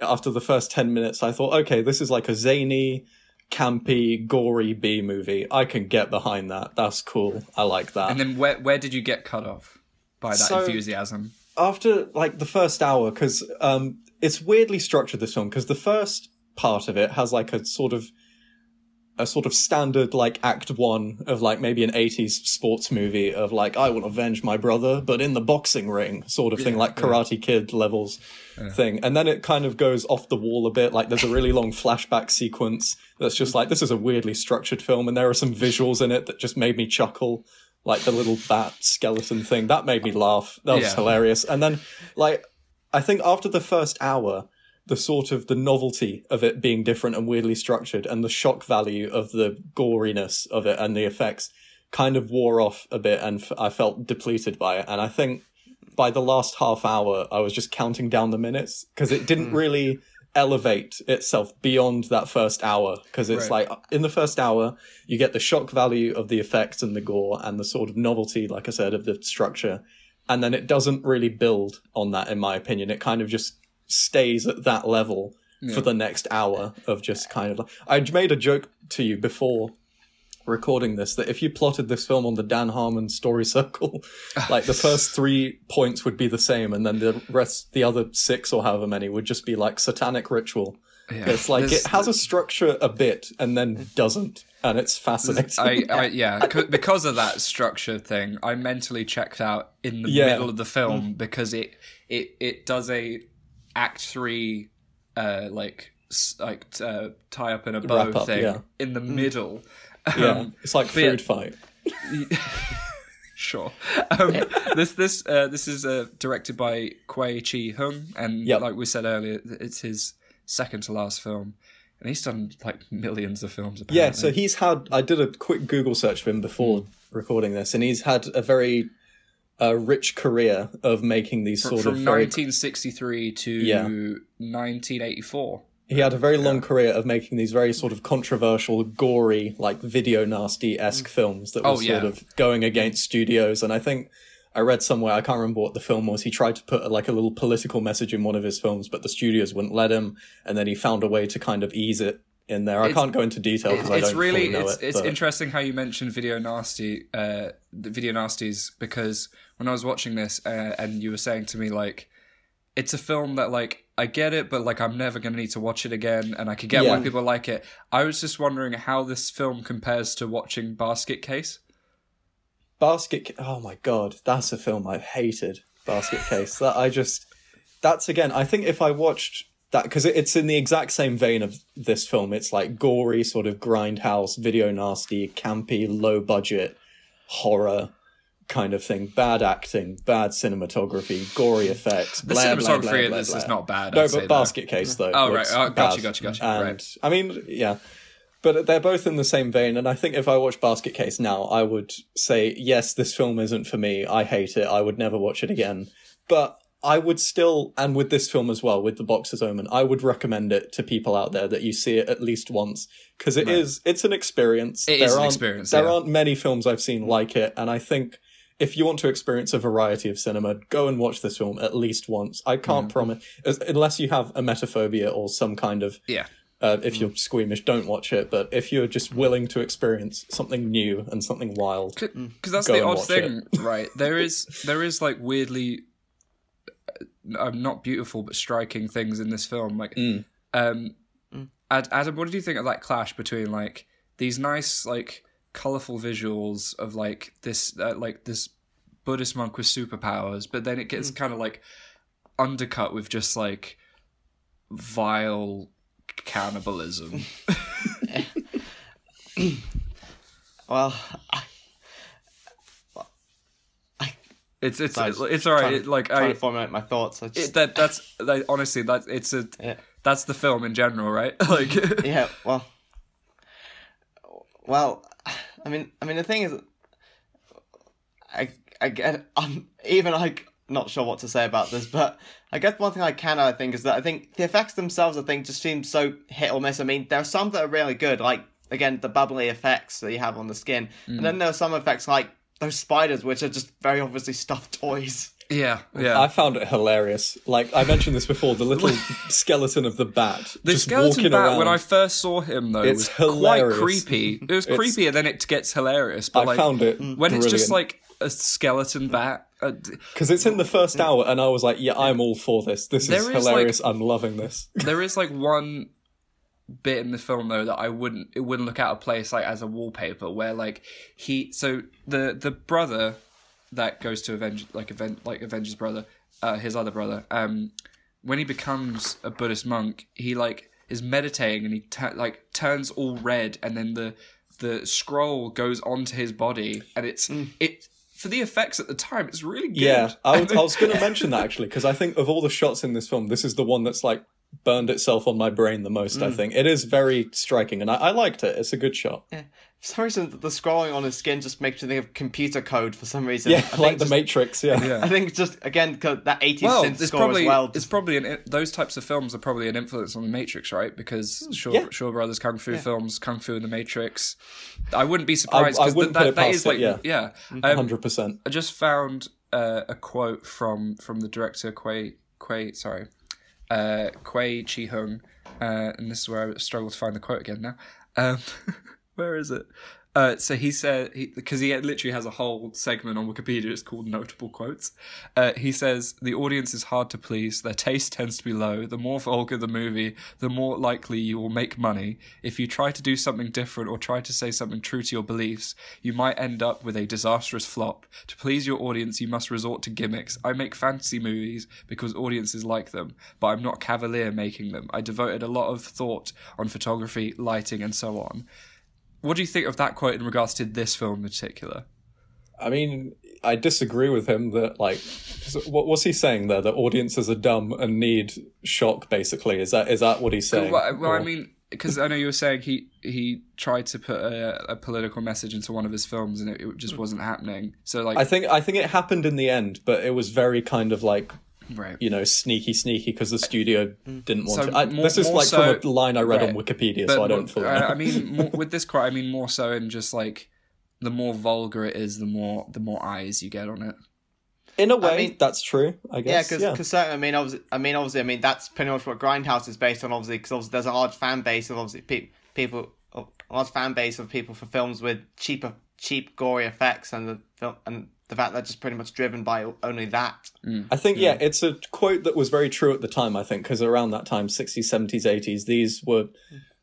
[SPEAKER 2] after the first ten minutes, I thought, okay, this is like a zany. Campy, gory B movie. I can get behind that. That's cool. I like that.
[SPEAKER 1] And then where where did you get cut off by that
[SPEAKER 2] So-
[SPEAKER 1] enthusiasm?
[SPEAKER 2] after like the first hour because um it's weirdly structured this film because the first part of it has like a sort of a sort of standard like act one of like maybe an 80s sports movie of like i will avenge my brother but in the boxing ring sort of thing like karate kid levels thing. And then it kind of goes off the wall a bit. Like there's a really long flashback sequence that's just like this is a weirdly structured film and there are some visuals in it that just made me chuckle. Like the little bat skeleton thing. That made me laugh. That was
[SPEAKER 1] Yeah.
[SPEAKER 2] hilarious. And then like i think after the first hour the sort of the novelty of it being different and weirdly structured and the shock value of the goriness of it and the effects kind of wore off a bit and f- i felt depleted by it. And i think by the last half hour i was just counting down the minutes because it didn't hmm. really elevate itself beyond that first hour because it's
[SPEAKER 1] Right.
[SPEAKER 2] like in the first hour you get the shock value of the effects and the gore and the sort of novelty like i said of the structure. And then it doesn't really build on that in my opinion. It kind of just stays at that level for the next hour of just kind of like i made a joke to you before recording this that if you plotted this film on the Dan Harmon story circle, like the first three points would be the same, and then the rest, the other six or however many, would just be like satanic ritual.
[SPEAKER 1] Yeah.
[SPEAKER 2] It's like
[SPEAKER 1] There's-
[SPEAKER 2] it has a structure a bit and then doesn't, and it's fascinating.
[SPEAKER 1] I, I yeah, because of that structure thing, I mentally checked out in the
[SPEAKER 2] Yeah.
[SPEAKER 1] middle of the film mm. because it it it does a act three uh like like uh, tie up in a bow
[SPEAKER 2] Wrap up,
[SPEAKER 1] thing
[SPEAKER 2] yeah.
[SPEAKER 1] in the middle.
[SPEAKER 2] yeah,
[SPEAKER 1] Um,
[SPEAKER 2] it's like
[SPEAKER 1] yeah.
[SPEAKER 2] food fight.
[SPEAKER 1] Sure. Um, this this uh, this is uh, directed by Kuei Chih Hung, and
[SPEAKER 2] Yep.
[SPEAKER 1] like we said earlier, it's his second to last film, and he's done like millions of films. Apparently.
[SPEAKER 2] Yeah, so he's had. I did a quick Google search for him before recording this, and he's had a very uh, rich career of making these sort
[SPEAKER 1] from
[SPEAKER 2] of very
[SPEAKER 1] 1963 to
[SPEAKER 2] Yeah.
[SPEAKER 1] 1984.
[SPEAKER 2] He had a very long career of making these very sort of controversial, gory, like video nasty esque films that were
[SPEAKER 1] Oh,
[SPEAKER 2] sort of going against studios. And I think I read somewhere, I can't remember what the film was. He tried to put like a little political message in one of his films, but the studios wouldn't let him. And then he found a way to kind of ease it in there. I
[SPEAKER 1] It's-
[SPEAKER 2] can't go into detail because I
[SPEAKER 1] It's
[SPEAKER 2] don't
[SPEAKER 1] really
[SPEAKER 2] know
[SPEAKER 1] it's,
[SPEAKER 2] it.
[SPEAKER 1] it's
[SPEAKER 2] but-
[SPEAKER 1] interesting how you mentioned video nasty, uh, the video nasties because when I was watching this uh, and you were saying to me like, it's a film that like I get it, but like I'm never gonna need to watch it again, and I could get why people like it. I was just wondering how this film compares to watching Basket Case.
[SPEAKER 2] Basket. Oh my god, that's a film I've hated. Basket Case. That I just. That's again. I think if I watched that because it's in the exact same vein of this film. It's like gory, sort of grindhouse, video nasty, campy, low budget horror kind of thing. Bad acting, bad cinematography, gory effects.
[SPEAKER 1] The
[SPEAKER 2] blah, blah,
[SPEAKER 1] cinematography
[SPEAKER 2] blah,
[SPEAKER 1] in
[SPEAKER 2] blah,
[SPEAKER 1] this is not bad.
[SPEAKER 2] No,
[SPEAKER 1] I'd
[SPEAKER 2] but. Basket Case though.
[SPEAKER 1] Oh, right. Oh, gotcha,
[SPEAKER 2] bad.
[SPEAKER 1] gotcha, gotcha.
[SPEAKER 2] And
[SPEAKER 1] Right.
[SPEAKER 2] I mean, yeah. But they're both in the same vein, and I think if I watch Basket Case now, I would say, yes, this film isn't for me. I hate it. I would never watch it again. But I would still, and with this film as well, with The Boxer's Omen, I would recommend it to people out there that you see it at least once because it is, it's an experience.
[SPEAKER 1] It
[SPEAKER 2] there
[SPEAKER 1] is an experience,
[SPEAKER 2] There
[SPEAKER 1] yeah.
[SPEAKER 2] aren't many films I've seen like it, and I think if you want to experience a variety of cinema, go and watch this film at least once. I can't
[SPEAKER 1] Mm.
[SPEAKER 2] promise, unless you have emetophobia or some kind of
[SPEAKER 1] Yeah.
[SPEAKER 2] uh, if you're squeamish, don't watch it. But if you're just willing to experience something new and something wild,
[SPEAKER 1] because that's the odd thing, right? There is there is like weirdly, uh, not beautiful but striking things in this film. Like,
[SPEAKER 2] Mm.
[SPEAKER 1] um, Ad- Adam, what did you think of that clash between like these nice like colorful visuals of like this uh, like this Buddhist monk with superpowers, but then it gets kind of like undercut with just like vile cannibalism.
[SPEAKER 3] Well, I, I,
[SPEAKER 1] It's it's
[SPEAKER 3] So
[SPEAKER 1] it's all right.
[SPEAKER 3] trying-
[SPEAKER 1] It, like
[SPEAKER 3] trying
[SPEAKER 1] I
[SPEAKER 3] to formulate my thoughts. I just,
[SPEAKER 1] it, that that's like, honestly that it's a
[SPEAKER 3] Yeah.
[SPEAKER 1] that's the film in general, right? like
[SPEAKER 3] yeah, well, well, I mean, I mean, the thing is, I, I get, I'm even like not sure what to say about this, but I guess one thing I can I think is that I think the effects themselves, I think, just seem so hit or miss. I mean, there are some that are really good, like again the bubbly effects that you have on the skin, mm. and then there are some effects like those spiders, which are just very obviously stuffed toys.
[SPEAKER 1] yeah, yeah.
[SPEAKER 2] I found it hilarious. Like I mentioned this before, the little skeleton of the bat
[SPEAKER 1] The
[SPEAKER 2] just
[SPEAKER 1] skeleton
[SPEAKER 2] walking
[SPEAKER 1] bat,
[SPEAKER 2] around.
[SPEAKER 1] when I first saw him, though,
[SPEAKER 2] It's
[SPEAKER 1] was
[SPEAKER 2] hilarious.
[SPEAKER 1] quite creepy. It was
[SPEAKER 2] It's-
[SPEAKER 1] creepy, and then it gets hilarious. But
[SPEAKER 2] I
[SPEAKER 1] like,
[SPEAKER 2] found it
[SPEAKER 1] when it's just like a skeleton bat. Uh,
[SPEAKER 2] because it's in the first hour, and I was like, "Yeah, I'm all for this. This is
[SPEAKER 1] There is,
[SPEAKER 2] hilarious. I'm loving this."
[SPEAKER 1] there is like one bit in the film though that I wouldn't it wouldn't look out of place like as a wallpaper where like he so the the brother that goes to avenge like event like Avengers brother uh, his other brother um when he becomes a Buddhist monk he like is meditating and he like turns all red and then the the scroll goes onto his body and it's it for the effects at the time it's really good.
[SPEAKER 2] Yeah, I was, I was going to mention that actually because I think of all the shots in this film, this is the one that's like burned itself on my brain the most.
[SPEAKER 1] Mm.
[SPEAKER 2] I think it is very striking, and I, I liked it. It's a good shot. Yeah.
[SPEAKER 3] For some reason, the scrolling on his skin just makes me think of computer code. For some reason,
[SPEAKER 2] Yeah,
[SPEAKER 3] I think
[SPEAKER 2] like the
[SPEAKER 3] just-
[SPEAKER 2] Matrix. Yeah.
[SPEAKER 1] Yeah.
[SPEAKER 3] I think just again that 80s
[SPEAKER 1] well,
[SPEAKER 3] synth
[SPEAKER 1] it's
[SPEAKER 3] score
[SPEAKER 1] probably
[SPEAKER 3] as well.
[SPEAKER 1] it's probably an those types of films are probably an influence on the Matrix, right? Because Shaw,
[SPEAKER 2] Yeah.
[SPEAKER 1] Shaw Brothers kung fu films, Kung Fu and the Matrix. I wouldn't be surprised
[SPEAKER 2] I
[SPEAKER 1] because
[SPEAKER 2] wouldn't
[SPEAKER 1] that,
[SPEAKER 2] put it
[SPEAKER 1] that
[SPEAKER 2] past
[SPEAKER 1] is like
[SPEAKER 2] it. Yeah,
[SPEAKER 1] Um,
[SPEAKER 2] hundred percent.
[SPEAKER 1] I just found uh, a quote from from the director Quay Quay sorry uh, Kuei Chih Hung, uh, and this is where I struggle to find the quote again now. Um, where is it? Uh, so he said because he, literally has a whole segment on Wikipedia. It's called notable quotes. Uh, he says the audience is hard to please. Their taste tends to be low. The more vulgar the movie, the more likely you will make money. If you try to do something different or try to say something true to your beliefs, you might end up with a disastrous flop. To please your audience, you must resort to gimmicks. I make fantasy movies because audiences like them, but I'm not cavalier making them. I devoted a lot of thought on photography, lighting, and so on. What do you think of that quote in regards to this film in particular?
[SPEAKER 2] I mean, I disagree with him that like, what what's he saying there? That audiences are dumb and need shock. Basically, is that is that what he's saying?
[SPEAKER 1] Well, well I mean, because I know you were saying he he tried to put a, a political message into one of his films and it, it just wasn't happening. So like,
[SPEAKER 2] I think I think it happened in the end, but it was very kind of like
[SPEAKER 1] right.
[SPEAKER 2] you know sneaky, sneaky because the studio didn't want
[SPEAKER 1] So
[SPEAKER 2] to. I,
[SPEAKER 1] more-
[SPEAKER 2] this is
[SPEAKER 1] more
[SPEAKER 2] like
[SPEAKER 1] so-
[SPEAKER 2] from a line I read on. Wikipedia,
[SPEAKER 1] But
[SPEAKER 2] so I don't
[SPEAKER 1] more-
[SPEAKER 2] fully.
[SPEAKER 1] uh. I mean, more, with this quote, I mean more so in just like the more vulgar it is, the more the more eyes you get on it.
[SPEAKER 2] in a way,
[SPEAKER 3] mean-
[SPEAKER 2] that's true. I guess yeah,
[SPEAKER 3] because
[SPEAKER 2] Yeah,
[SPEAKER 3] certainly, I mean, obviously, I mean, obviously, I mean, that's pretty much what Grindhouse is based on. Obviously, because obviously there's a large fan base of obviously pe- people, a large fan base of people for films with cheaper, cheap, gory effects, and the film and the fact they're just pretty much driven by only that. Mm.
[SPEAKER 2] I think yeah, it's a quote that was very true at the time. I think because around that time, sixties, seventies, eighties, these were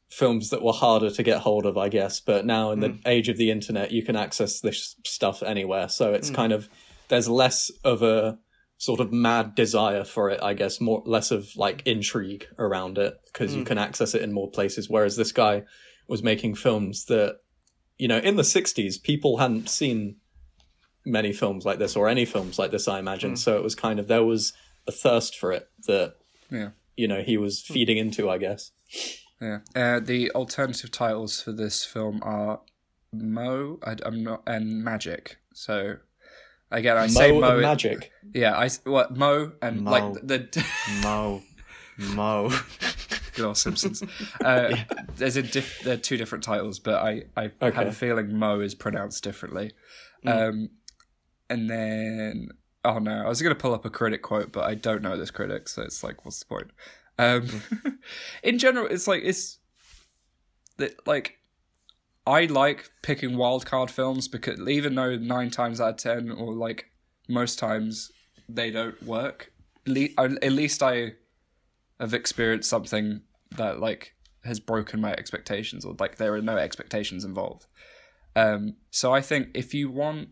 [SPEAKER 2] films that were harder to get hold of, I guess. But now in the mm. age of the internet, you can access this stuff anywhere. So it's mm. kind of there's less of a sort of mad desire for it, I guess, more less of like intrigue around it because you can access it in more places. Whereas this guy was making films that, you know, in the '60s, people hadn't seen many films like this or any films like this, I imagine. So it was kind of there was a thirst for it that
[SPEAKER 1] Yeah.
[SPEAKER 2] you know he was feeding into, I guess.
[SPEAKER 1] Yeah. Uh, the alternative titles for this film are Mo I, am not and Magic. So again, I say
[SPEAKER 2] Mo
[SPEAKER 1] Mo.
[SPEAKER 2] and Magic.
[SPEAKER 1] Yeah, I what Mo and
[SPEAKER 3] Mo.
[SPEAKER 1] like the.
[SPEAKER 3] Mo, Mo.
[SPEAKER 1] Good old Simpsons. Uh, There's a diff- there are two different titles, but I I had
[SPEAKER 2] Okay.
[SPEAKER 1] a feeling Mo is pronounced differently.
[SPEAKER 3] Mm.
[SPEAKER 1] Um, and then oh no, I was gonna pull up a critic quote, but I don't know this critic, so it's like, what's the point? Um,
[SPEAKER 3] Mm.
[SPEAKER 1] in general, it's like it's that like I like picking wildcard films because even though nine times out of ten, or like most times, they don't work. At least I have experienced something that like has broken my expectations, or like there are no expectations involved. Um, so I think if you want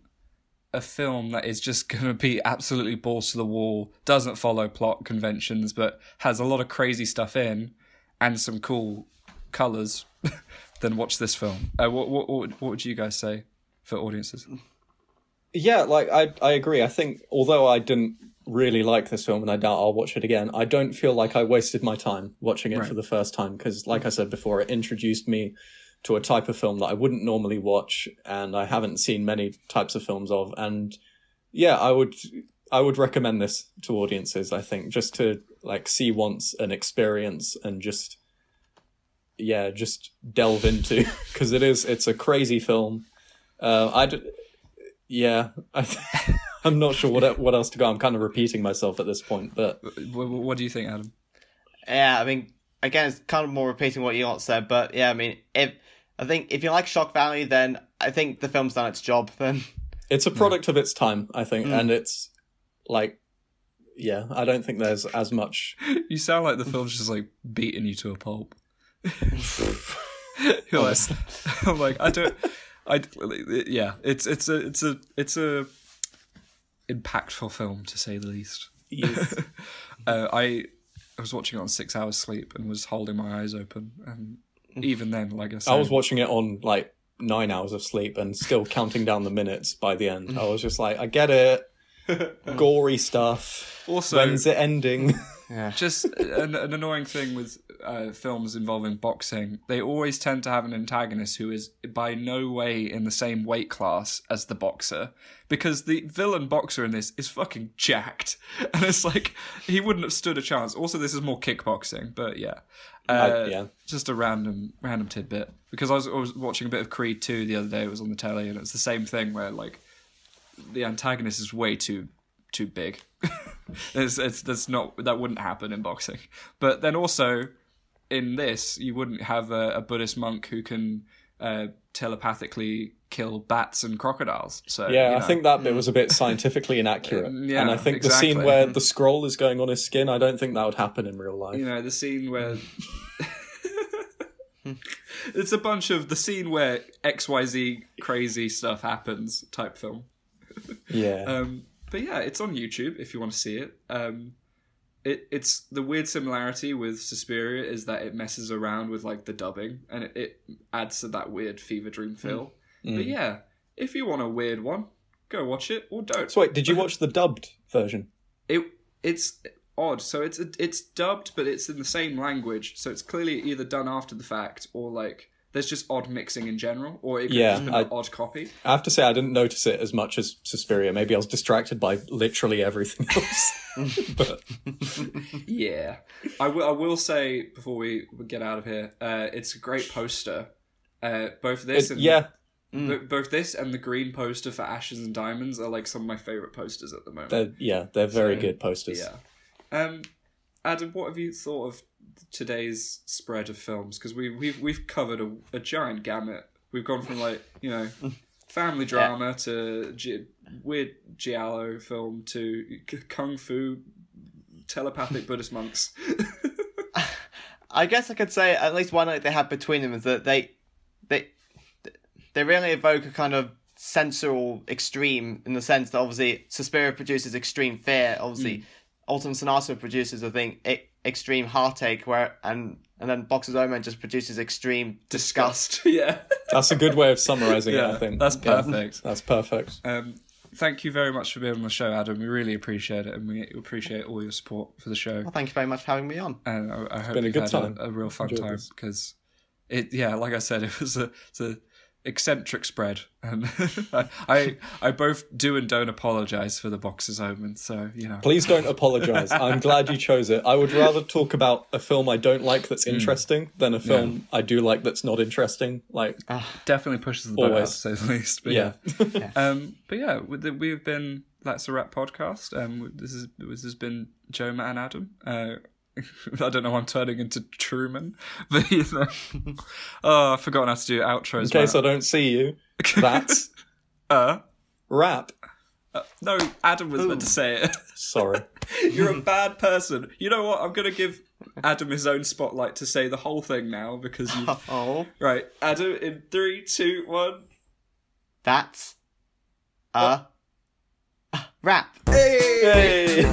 [SPEAKER 1] a film that is just going to be absolutely balls to the wall, doesn't follow plot conventions, but has a lot of crazy stuff in and some cool colors, then watch this film. Uh, what, what what what would you guys say for audiences?
[SPEAKER 2] Yeah, like I I agree. I think although I didn't really like this film and I doubt I'll watch it again, I don't feel like I wasted my time watching it
[SPEAKER 1] Right.
[SPEAKER 2] for the first time because like I said before, it introduced me to a type of film that I wouldn't normally watch and I haven't seen many types of films of and yeah, I would I would recommend this to audiences, I think, just to like see once and experience and just yeah, just delve into because it is it's a crazy film. Uh, I d- yeah, I I'm not sure what what else to go. I'm kind of repeating myself at this point, but
[SPEAKER 1] What, what do you think, Adam?
[SPEAKER 3] Yeah, I mean, again, it's kind of more repeating what you all said, but yeah, I mean, if I think if you like shock value, then I think the film's done its job. Then
[SPEAKER 2] it's a product of its time, I think, and it's like yeah, I don't think there's as much.
[SPEAKER 1] You sound like the film's just like beating you to a pulp. You're like, I'm like, I don't, I, yeah, it's it's a it's a it's a impactful film to say the least. uh, I I was watching it on six hours sleep and was holding my eyes open, and even then, like I said,
[SPEAKER 2] I was watching it on like nine hours of sleep and still counting down the minutes by the end. I was just like, I get it, gory stuff.
[SPEAKER 1] also
[SPEAKER 2] When's it ending?
[SPEAKER 3] yeah,
[SPEAKER 1] just an, an annoying thing with uh, films involving boxing they always tend to have an antagonist who is by no way in the same weight class as the boxer because the villain boxer in this is fucking jacked and it's like he wouldn't have stood a chance also this is more kickboxing but yeah uh,
[SPEAKER 2] yeah.
[SPEAKER 1] just a random random tidbit because I was, I was watching a bit of creed 2 the other day it was on the telly and it's the same thing where like the antagonist is way too too big. it's, it's that's not that wouldn't happen in boxing. But then also in this, you wouldn't have a, a Buddhist monk who can uh, telepathically kill bats and crocodiles. So
[SPEAKER 2] Yeah,
[SPEAKER 1] you
[SPEAKER 2] I think that bit was a bit scientifically inaccurate.
[SPEAKER 1] Yeah,
[SPEAKER 2] and I think the scene where the scroll is going on his skin, I don't think that would happen in real life.
[SPEAKER 1] you know the scene where it's a bunch of the scene where X Y Z crazy stuff happens type film.
[SPEAKER 2] yeah.
[SPEAKER 1] Um, but yeah, it's on YouTube if you want to see it. Um, it it's the weird similarity with Suspiria is that it messes around with like the dubbing and it, it adds to that weird fever dream feel. But yeah, if you want a weird one, go watch it or don't.
[SPEAKER 2] so wait, did you watch the dubbed version?
[SPEAKER 1] It it's odd. So it's it's dubbed, but it's in the same language. So it's clearly either done after the fact or like there's just odd mixing in general, or it could
[SPEAKER 2] Yeah,
[SPEAKER 1] just been
[SPEAKER 2] I-
[SPEAKER 1] an odd copy.
[SPEAKER 2] I have to say I didn't notice it as much as Suspiria. Maybe I was distracted by literally everything else. but
[SPEAKER 1] Yeah, I will. I will say before we we get out of here, uh, it's a great poster. Uh, both this
[SPEAKER 2] it-
[SPEAKER 1] and
[SPEAKER 2] yeah,
[SPEAKER 1] bo- both this and the green poster for Ashes and Diamonds are like some of my favorite posters at the moment.
[SPEAKER 2] they're, yeah, they're very
[SPEAKER 1] So,
[SPEAKER 2] good posters.
[SPEAKER 1] yeah. Um, Adam, what have you thought of today's spread of films? Because we we've we've covered a, a giant gamut. We've gone from like you know family drama to gi- weird giallo film to k- kung fu telepathic Buddhist monks.
[SPEAKER 3] I guess I could say at least one thing they have between them is that they they they really evoke a kind of sensual extreme in the sense that obviously Suspiria produces extreme fear, obviously Autumn Sonata produces I think e- extreme heartache, where and and then Boxer's Omen just produces extreme disgust.
[SPEAKER 1] yeah.
[SPEAKER 2] That's a good way of summarizing it, I think.
[SPEAKER 1] that's
[SPEAKER 2] Yeah,
[SPEAKER 1] perfect.
[SPEAKER 2] that's perfect.
[SPEAKER 1] Um, thank you very much for being on the show, Adam. We really appreciate it, and we appreciate all your support for the show.
[SPEAKER 3] Well, thank you very much for having me on.
[SPEAKER 1] And I, I hope
[SPEAKER 2] been a
[SPEAKER 1] you've
[SPEAKER 2] good
[SPEAKER 1] had
[SPEAKER 2] time.
[SPEAKER 1] A, a real fun
[SPEAKER 2] Enjoyed
[SPEAKER 1] time because it, yeah, like I said, it was a, it's a eccentric spread, and I, I, I both do and don't apologize for the boxer's omen. So you know,
[SPEAKER 2] Please don't apologize. I'm glad you chose it. I would rather talk about a film I don't like that's interesting than a film I do like that's not interesting. Like,
[SPEAKER 1] definitely pushes the boat out,
[SPEAKER 2] Always.
[SPEAKER 1] to say the least. But
[SPEAKER 2] yeah.
[SPEAKER 1] yeah. Um, but yeah, with the- we've been that's a wrap podcast. Um, this is this has been Joe, Matt, and Adam. Uh, I don't know. why I'm turning into Truman, but you know, oh, I've forgotten how to do outros.
[SPEAKER 2] in case
[SPEAKER 1] Matt.
[SPEAKER 2] I don't see you, that's
[SPEAKER 1] uh,
[SPEAKER 2] wrap.
[SPEAKER 1] no, Adam was meant to say it.
[SPEAKER 2] Sorry.
[SPEAKER 1] You're a bad person. You know what? I'm gonna give Adam his own spotlight to say the whole thing now because you.
[SPEAKER 3] Oh,
[SPEAKER 1] right, Adam, in three, two, one.
[SPEAKER 3] that's a wrap.
[SPEAKER 2] Hey!